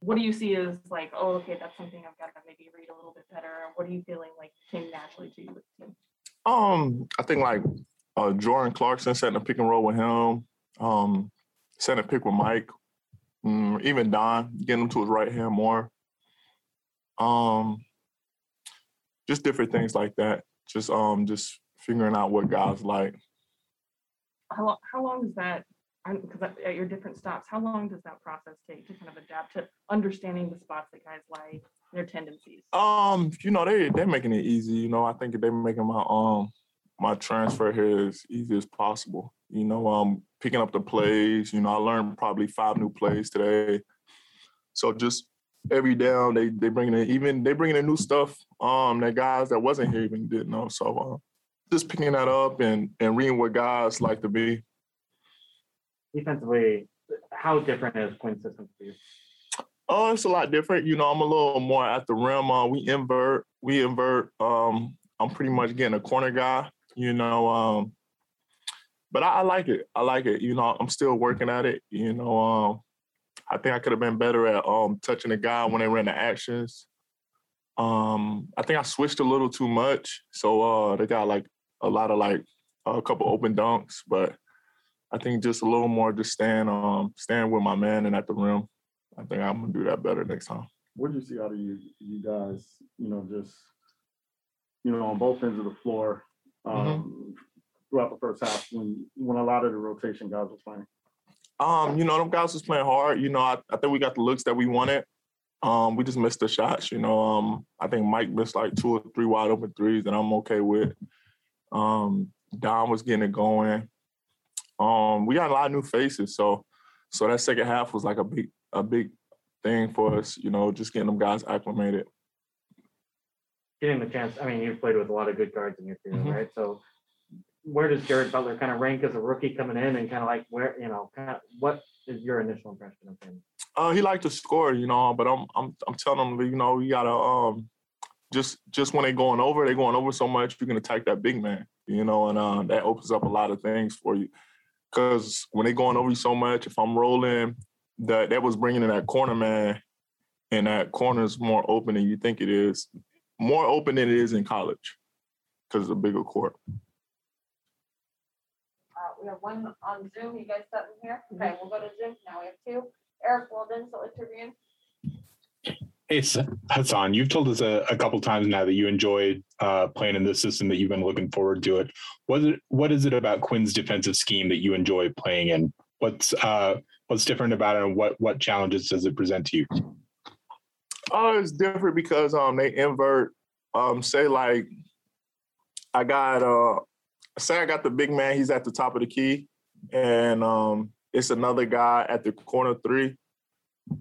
What do you see as like, oh, okay, that's something I've got to maybe read a little bit better? What are you feeling like came naturally to you with the team? Um, I think like uh, Jordan Clarkson setting a pick and roll with him, um, setting a pick with Mike, mm, even Don getting him to his right hand more. Um, just different things like that. Just um, just figuring out what guys like. How long? How long is that? Because at your different stops, how long does that process take to kind of adapt to understanding the spots that guys like, their tendencies? Um, you know, they they're making it easy. You know, I think they're making my um my transfer here as easy as possible. You know, um picking up the plays, you know, I learned probably five new plays today. So just every down they they bringing in even they bringing in new stuff um that guys that wasn't here even didn't know. So uh, just picking that up and and reading what guys like to be. Defensively, how different is Quinn's system for you? Oh, it's a lot different. You know, I'm a little more at the rim. Uh, we invert, we invert. Um, I'm pretty much getting a corner guy. You know, um, but I, I like it. I like it. You know, I'm still working at it. You know, um, I think I could have been better at um, touching the guy when they ran the actions. Um, I think I switched a little too much, so uh, they got like a lot of like a couple open dunks, but I think just a little more just staying um staying with my man and at the rim. I think I'm gonna do that better next time. What do you see out of you, you guys? You know, just you know, on both ends of the floor. um, throughout the first half when when a lot of the rotation guys were playing? Um, you know, them guys was playing hard. You know, I, I think we got the looks that we wanted. Um, we just missed the shots. You know, um, I think Mike missed like two or three wide open threes that I'm okay with. Um, Don was getting it going. Um, we got a lot of new faces, so so that second half was like a big a big thing for us. You know, just getting them guys acclimated. Getting the chance. I mean, you've played with a lot of good guards in your career, Mhm. right? So, where does Jared Butler kind of rank as a rookie coming in, and kind of like where you know, kind of what is your initial impression of him? Uh, he liked to score, you know, but I'm I'm I'm telling him, you know, you gotta um just just when they're going over, they're going over so much, you can attack that big man, you know, and uh, that opens up a lot of things for you. Because when they going over you so much, if I'm rolling, that that was bringing in that corner man, and that corner is more open than you think it is, more open than it is in college, because it's a bigger court. Uh, we have one on Zoom. You guys set them here? Okay, we'll go to Zoom. Now we have two. Eric Walden, Salt Lake Hey, Hassan, you've told us a, a couple times now that you enjoyed uh, playing in this system, that you've been looking forward to it. What is it, what is it about Quinn's defensive scheme that you enjoy playing in? What's uh, what's different about it, and what what challenges does it present to you? Oh, it's different because um they invert. Um, say like I got uh say I got the big man, he's at the top of the key, and um it's another guy at the corner three.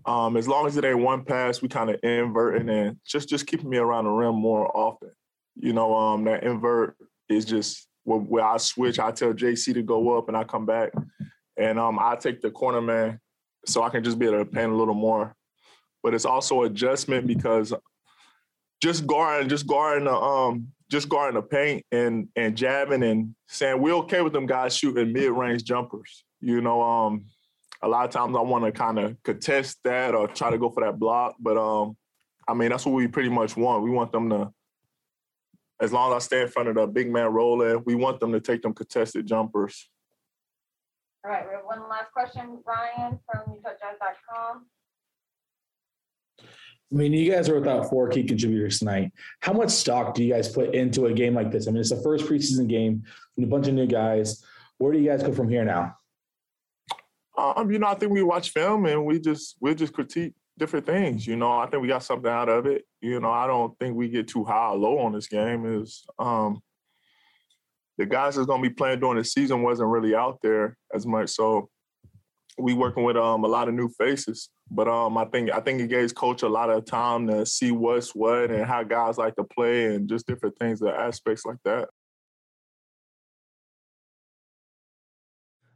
Um, as long as it ain't one pass, we kind of invert and just just keeping me around the rim more often. You know, um that invert is just where, where I switch, I tell JC to go up and I come back. And um I take the corner man so I can just be able to paint a little more but it's also adjustment because just guarding, just guarding the um, just guarding the paint and and jabbing and saying we're okay with them guys shooting mid range jumpers. You know, um, a lot of times I want to kind of contest that or try to go for that block, but um, I mean that's what we pretty much want. We want them to, as long as I stay in front of the big man rolling, we want them to take them contested jumpers. All right, we have one last question. Ryan from UtahJazz.com. I mean, you guys are without four key contributors tonight. How much stock do you guys put into a game like this? I mean, it's the first preseason game with a bunch of new guys. Where do you guys go from here now? Um, you know, I think we watch film and we just we just critique different things. You know, I think we got something out of it. You know, I don't think we get too high or low on this game. Is um, the guys that's gonna be playing during the season wasn't really out there as much. So we working with um a lot of new faces. But um, I think I think it gives coach a lot of time to see what's what and how guys like to play and just different things, the aspects like that.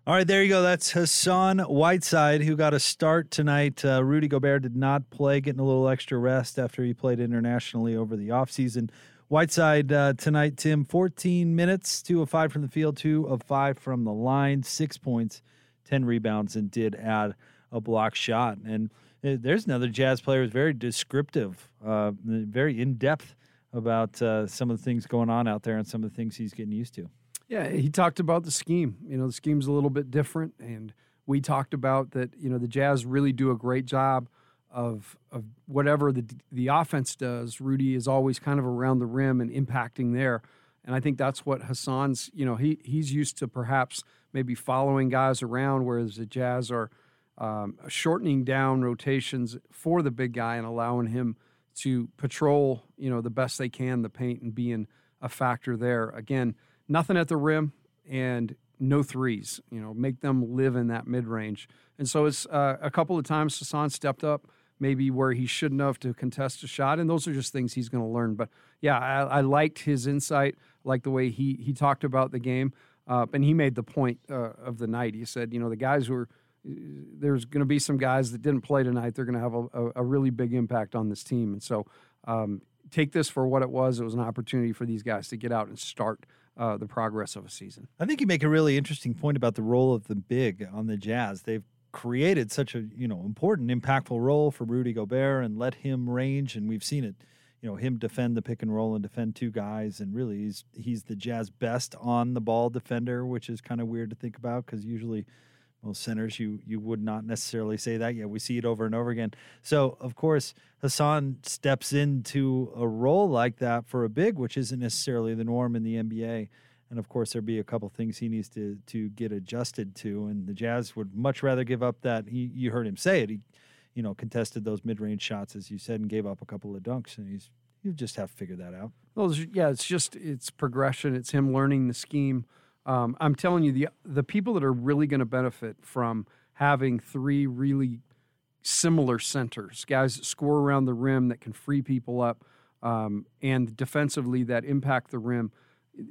All right, there you go. That's Hassan Whiteside, who got a start tonight. Uh, Rudy Gobert did not play, getting a little extra rest after he played internationally over the offseason. Whiteside uh, tonight, Tim, 14 minutes, two of five from the field, two of five from the line, six points, 10 rebounds, and did add a block shot. And uh, there's another Jazz player who's very descriptive, uh, very in depth about uh, some of the things going on out there and some of the things he's getting used to. Yeah, he talked about the scheme. You know, the scheme's a little bit different, and we talked about that. You know, the Jazz really do a great job of of whatever the the offense does. Rudy is always kind of around the rim and impacting there, and I think that's what Hassan's. You know, he he's used to perhaps maybe following guys around, whereas the Jazz are um, shortening down rotations for the big guy and allowing him to patrol. You know, the best they can the paint and being a factor there. Again nothing at the rim and no threes. You know, make them live in that mid range. And so it's uh, a couple of times Hassan stepped up, maybe where he shouldn't have to contest a shot, and those are just things he's going to learn. But yeah, I, I, liked his insight, like the way he he talked about the game, uh, and he made the point uh, of the night. He said, you know, the guys who are there's going to be some guys that didn't play tonight. They're going to have a, a, really big impact on this team, and so um, take this for what it was. It was an opportunity for these guys to get out and start uh, the progress of a season. I think you make a really interesting point about the role of the big on the Jazz. They've created such a you know important, impactful role for Rudy Gobert and let him range, and we've seen it. You know him defend the pick and roll and defend two guys, and really he's he's the Jazz best on the ball defender, which is kind of weird to think about because usually most centers you you would not necessarily say that yet we see it over and over again so of course hassan steps into a role like that for a big which isn't necessarily the norm in the nba and of course there'd be a couple things he needs to to get adjusted to. And the Jazz would much rather give up that. He, you heard him say it. He, you know, contested those mid range shots as you said, and gave up a couple of dunks. And he's you just have to figure that out. Well, yeah, it's just it's progression. It's him learning the scheme. Um, I'm telling you, the the people that are really going to benefit from having three really similar centers, guys that score around the rim that can free people up, um, and defensively that impact the rim.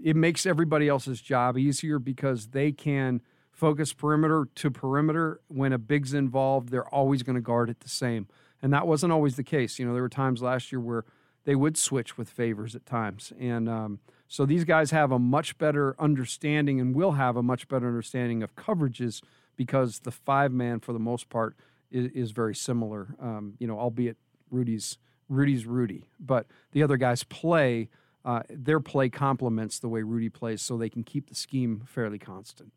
It makes everybody else's job easier because they can focus perimeter to perimeter. When a big's involved, they're always going to guard it the same, and that wasn't always the case. You know, there were times last year where they would switch with favors at times. And um, so these guys have a much better understanding and will have a much better understanding of coverages because the five man, for the most part, is, is very similar. Um, you know, albeit Rudy's Rudy's Rudy, but the other guys play. Uh, their play complements the way Rudy plays, so they can keep the scheme fairly constant.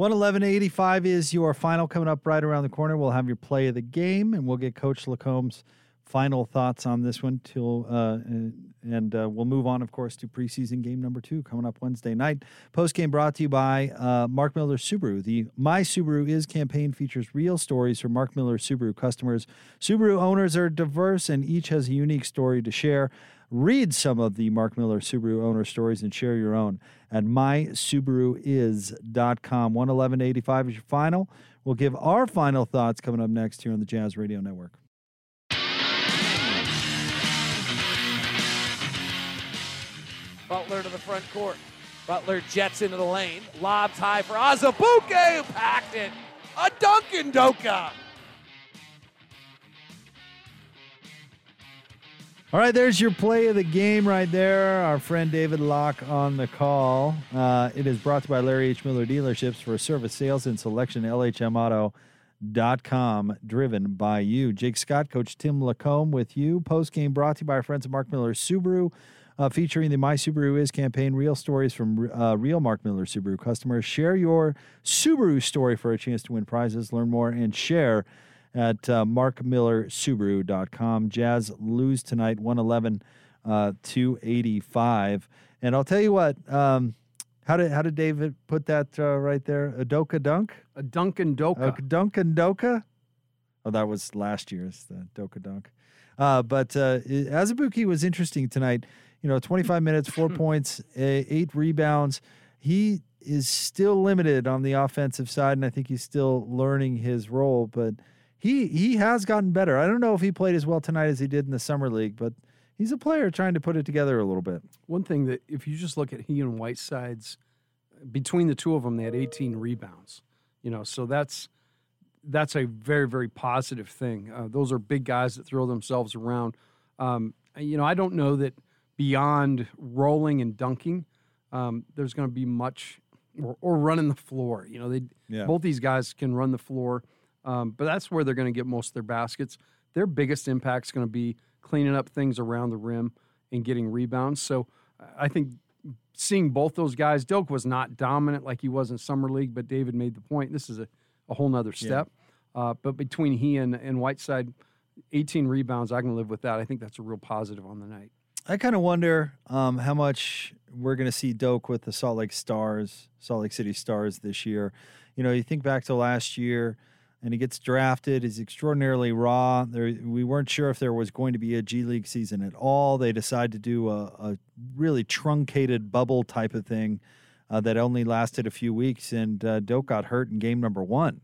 111.85 is your final coming up right around the corner. We'll have your play of the game, and we'll get Coach Lacomb's final thoughts on this one. Till uh, and, and uh, we'll move on, of course, to preseason game number two coming up Wednesday night. Post game brought to you by uh, Mark Miller Subaru. The My Subaru Is campaign features real stories from Mark Miller Subaru customers. Subaru owners are diverse, and each has a unique story to share. Read some of the Mark Miller Subaru owner stories and share your own at mysubaruis.com. 111.85 is your final. We'll give our final thoughts coming up next here on the Jazz Radio Network. Butler to the front court. Butler jets into the lane. Lobs high for Azubuike, who packed it. A Duncan Doka. All right, there's your play of the game right there. Our friend David Locke on the call. Uh, it is brought to you by Larry H. Miller Dealerships for service, sales, and selection. LHMauto.com, driven by you. Jake Scott, Coach Tim Lacomb with you. Post game brought to you by our friends at Mark Miller Subaru. Uh, featuring the My Subaru Is campaign, real stories from uh, real Mark Miller Subaru customers. Share your Subaru story for a chance to win prizes. Learn more and share at uh, markmillersubaru.com. Jazz lose tonight 111 uh, 285. And I'll tell you what, um, how did how did David put that uh, right there? A Doka dunk? A Duncan Doka. A Duncan Doka? Oh, that was last year's Doka dunk. Uh, but uh, Azubuike was interesting tonight. You know, 25 minutes, four points, eight rebounds. He is still limited on the offensive side, and I think he's still learning his role. But he he has gotten better. I don't know if he played as well tonight as he did in the summer league, but he's a player trying to put it together a little bit. One thing that if you just look at he and Whiteside's between the two of them, they had 18 rebounds. You know, so that's that's a very very positive thing. Uh, those are big guys that throw themselves around. Um, you know, I don't know that beyond rolling and dunking, um, there's going to be much or, or running the floor. You know, they Yeah. both these guys can run the floor, um, but that's where they're going to get most of their baskets. Their biggest impact is going to be cleaning up things around the rim and getting rebounds. So I think seeing both those guys, Doak was not dominant like he was in summer league, but David made the point. This is a, a whole nother Yeah. step. Uh, but between he and, and Whiteside, 18 rebounds, I can live with that. I think that's a real positive on the night. I kind of wonder um, how much we're going to see Doak with the Salt Lake Stars, Salt Lake City Stars this year. You know, you think back to last year, and he gets drafted. He's extraordinarily raw. There, we weren't sure if there was going to be a G League season at all. They decided to do a, a really truncated bubble type of thing uh, that only lasted a few weeks, and uh, Doak got hurt in game number one,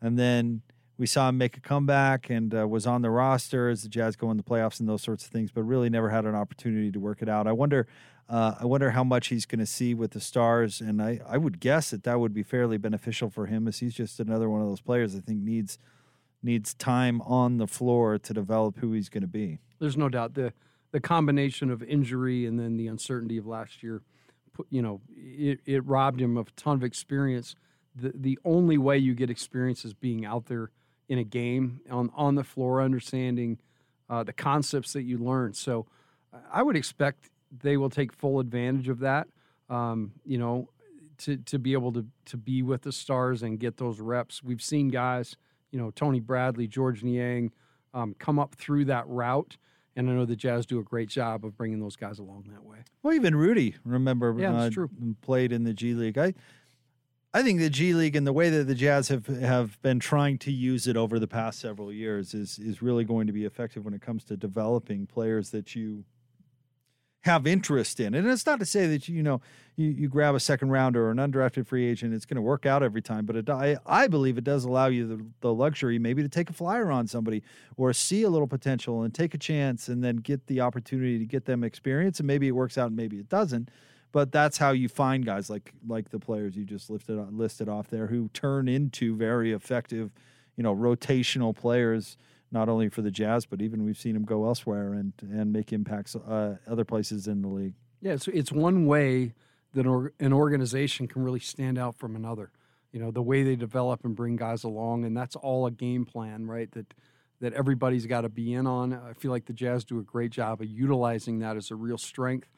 and then we saw him make a comeback and uh, was on the roster as the Jazz go in the playoffs and those sorts of things, but really never had an opportunity to work it out. I wonder, uh, I wonder how much he's going to see with the Stars, and I, I would guess that that would be fairly beneficial for him, as he's just another one of those players I think needs needs time on the floor to develop who he's going to be. There's no doubt the the combination of injury and then the uncertainty of last year, you know, it, it robbed him of a ton of experience. The the only way you get experience is being out there in a game on on the floor, understanding uh, the concepts that you learn. So I would expect they will take full advantage of that. Um, you know, to to be able to to be with the stars and get those reps. We've seen guys, you know, Tony Bradley, Georges Niang, um, come up through that route And I know the Jazz do a great job of bringing those guys along that way. Well, even Rudy, remember, Yeah, that's uh, true. played in the G League. I, I think the G League and the way that the Jazz have have been trying to use it over the past several years is is really going to be effective when it comes to developing players that you have interest in. And it's not to say that you know you, you grab a second rounder or an undrafted free agent, it's going to work out every time. But it, I I believe it does allow you the, the luxury maybe to take a flyer on somebody or see a little potential and take a chance and then get the opportunity to get them experience. And maybe it works out and maybe it doesn't. But that's how you find guys like like the players you just lifted listed off there who turn into very effective, you know, rotational players not only for the Jazz, but even we've seen them go elsewhere and and make impacts uh, other places in the league. Yeah, it's it's one way that an organization can really stand out from another. You know, the way they develop and bring guys along, and that's all a game plan, right? That that everybody's got to be in on. I feel like the Jazz do a great job of utilizing that as a real strength,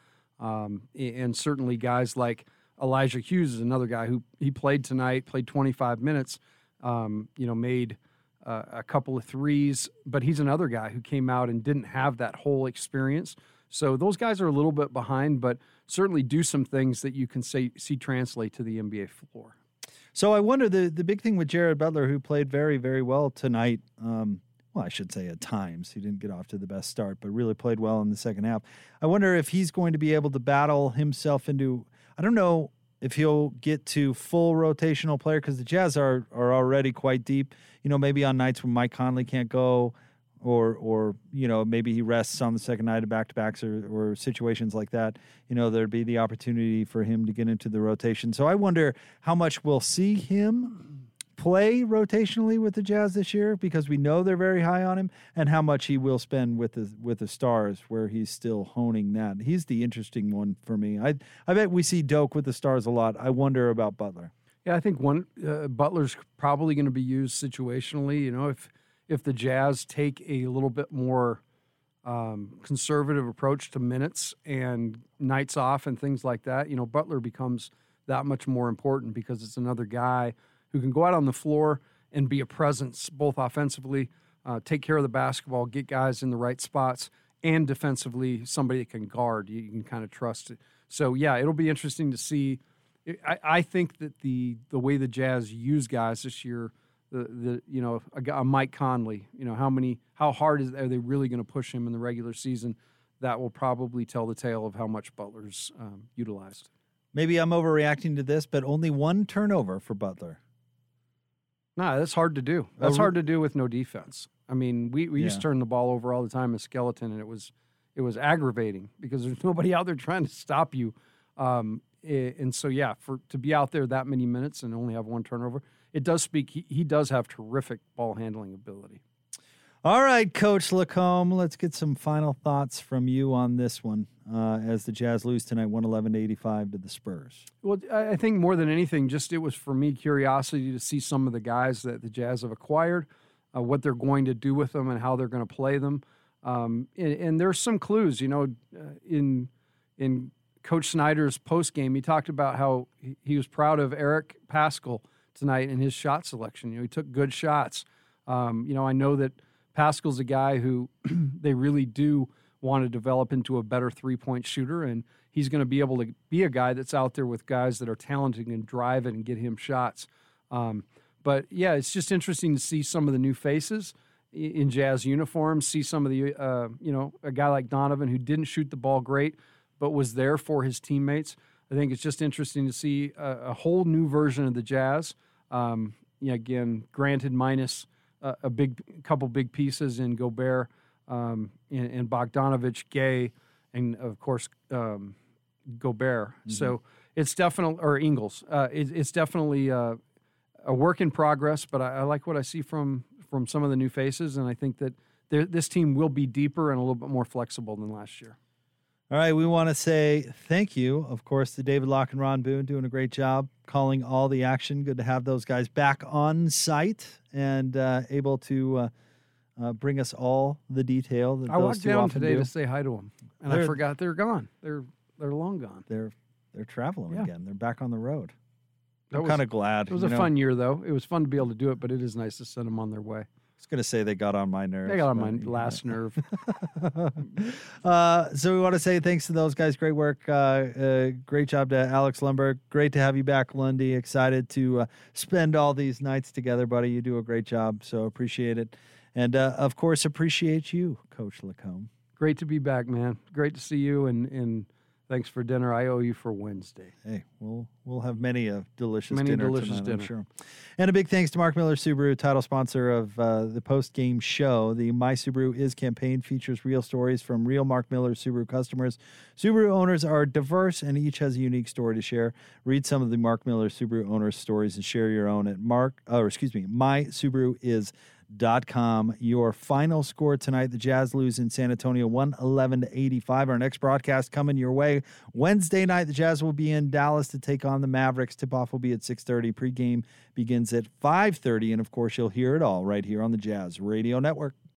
um, and certainly guys like Elijah Hughes is another guy who he played tonight, played 25 minutes. Um, you know, made uh, a couple of threes, but he's another guy who came out and didn't have that whole experience. So those guys are a little bit behind, but certainly do some things that you can say, see translate to the NBA floor. So I wonder the the big thing with Jared Butler, who played very very well tonight. Um, well, I should say at times he didn't get off to the best start, but really played well in the second half. I wonder if he's going to be able to battle himself into. I don't know if he'll get to full rotational player because the Jazz are are already quite deep. You know, maybe on nights when Mike Conley can't go, or or you know maybe he rests on the second night of back to backs or, or situations like that. You know, there'd be the opportunity for him to get into the rotation. So I wonder how much we'll see him play rotationally with the Jazz this year because we know they're very high on him, and how much he will spend with the with the Stars, where he's still honing that. He's the interesting one for me. I I bet we see Doak with the Stars a lot. I wonder about Butler. Yeah, I think one uh, Butler's probably going to be used situationally. You know, if if the Jazz take a little bit more um, conservative approach to minutes and nights off and things like that, you know, Butler becomes that much more important because it's another guy who can go out on the floor and be a presence both offensively, uh, take care of the basketball, get guys in the right spots, and defensively somebody that can guard. You can kind of trust it. So yeah, it'll be interesting to see. I, I think that the the way the Jazz use guys this year, the the you know a, a Mike Conley, you know how many how hard is are they really going to push him in the regular season? That will probably tell the tale of how much Butler's um, utilized. Maybe I'm overreacting to this, but only one turnover for Butler. No, that's hard to do. That's hard to do with no defense. I mean, we, we used to turn the ball over all the time as skeleton, and it was it was aggravating because there's nobody out there trying to stop you. Um, and so, yeah, for to be out there that many minutes and only have one turnover, it does speak. He, he does have terrific ball handling ability. All right, Coach Lacomb, let's get some final thoughts from you on this one uh, as the Jazz lose tonight, 111 to 85 to the Spurs. Well, I think more than anything, just it was for me curiosity to see some of the guys that the Jazz have acquired, uh, what they're going to do with them, and how they're going to play them. Um, and, and there's some clues, you know, uh, in in Coach Snyder's post game, he talked about how he, he was proud of Eric Paschall tonight in his shot selection. You know, he took good shots. Um, you know, I know that Paschall's a guy who they really do want to develop into a better three point shooter, and he's going to be able to be a guy that's out there with guys that are talented and drive it and get him shots. Um, but yeah, it's just interesting to see some of the new faces in Jazz uniforms. See some of the, uh, you know, a guy like Donovan who didn't shoot the ball great, but was there for his teammates. I think it's just interesting to see a, a whole new version of the Jazz. Um, yeah, again, granted, minus a, a big couple big pieces in Gobert um, and, and Bogdanovich, Gay, and of course um, Gobert. So it's definitely or Ingles. Uh, it, it's definitely uh, a work in progress, but I, I like what I see from from some of the new faces, and I think that this team will be deeper and a little bit more flexible than last year. All right, we want to say thank you, of course, to David Locke and Ron Boone doing a great job calling all the action. Good to have those guys back on site and uh, able to uh, uh, bring us all the detail that I walked down today do. to say hi to them, and I They're- forgot they're gone. They're they're long gone. They're they're traveling Yeah. again. They're back on the road. I'm kind of glad. It was a know. fun year, though. It was fun to be able to do it, but it is nice to send them on their way. Was going to say they got on my nerves. They got on my last nerve. uh, so we want to say thanks to those guys. Great work. Uh, uh, great job to Alex Lundberg. Great to have you back, Lundy. Excited to uh, spend all these nights together, buddy. You do a great job. So appreciate it. And uh, of course, appreciate you, Coach Lacomb. Great to be back, man. Great to see you, and and thanks for dinner. I owe you for Wednesday. Hey, we'll we'll have many a delicious Many dinner delicious tonight, dinner. sure. And a big thanks to Mark Miller Subaru, title sponsor of uh, the post game show. The My Subaru Is campaign features real stories from real Mark Miller Subaru customers. Subaru owners are diverse and each has a unique story to share. Read some of the Mark Miller Subaru owners' stories and share your own at Mark, or excuse me, My Subaru Is com. Your final score tonight: the Jazz lose in San Antonio, one eleven to eighty five. Our next broadcast coming your way Wednesday night. The Jazz will be in Dallas to take on the Mavericks. Tip off will be at six thirty. Pregame begins at five thirty, and of course, you'll hear it all right here on the Jazz Radio Network.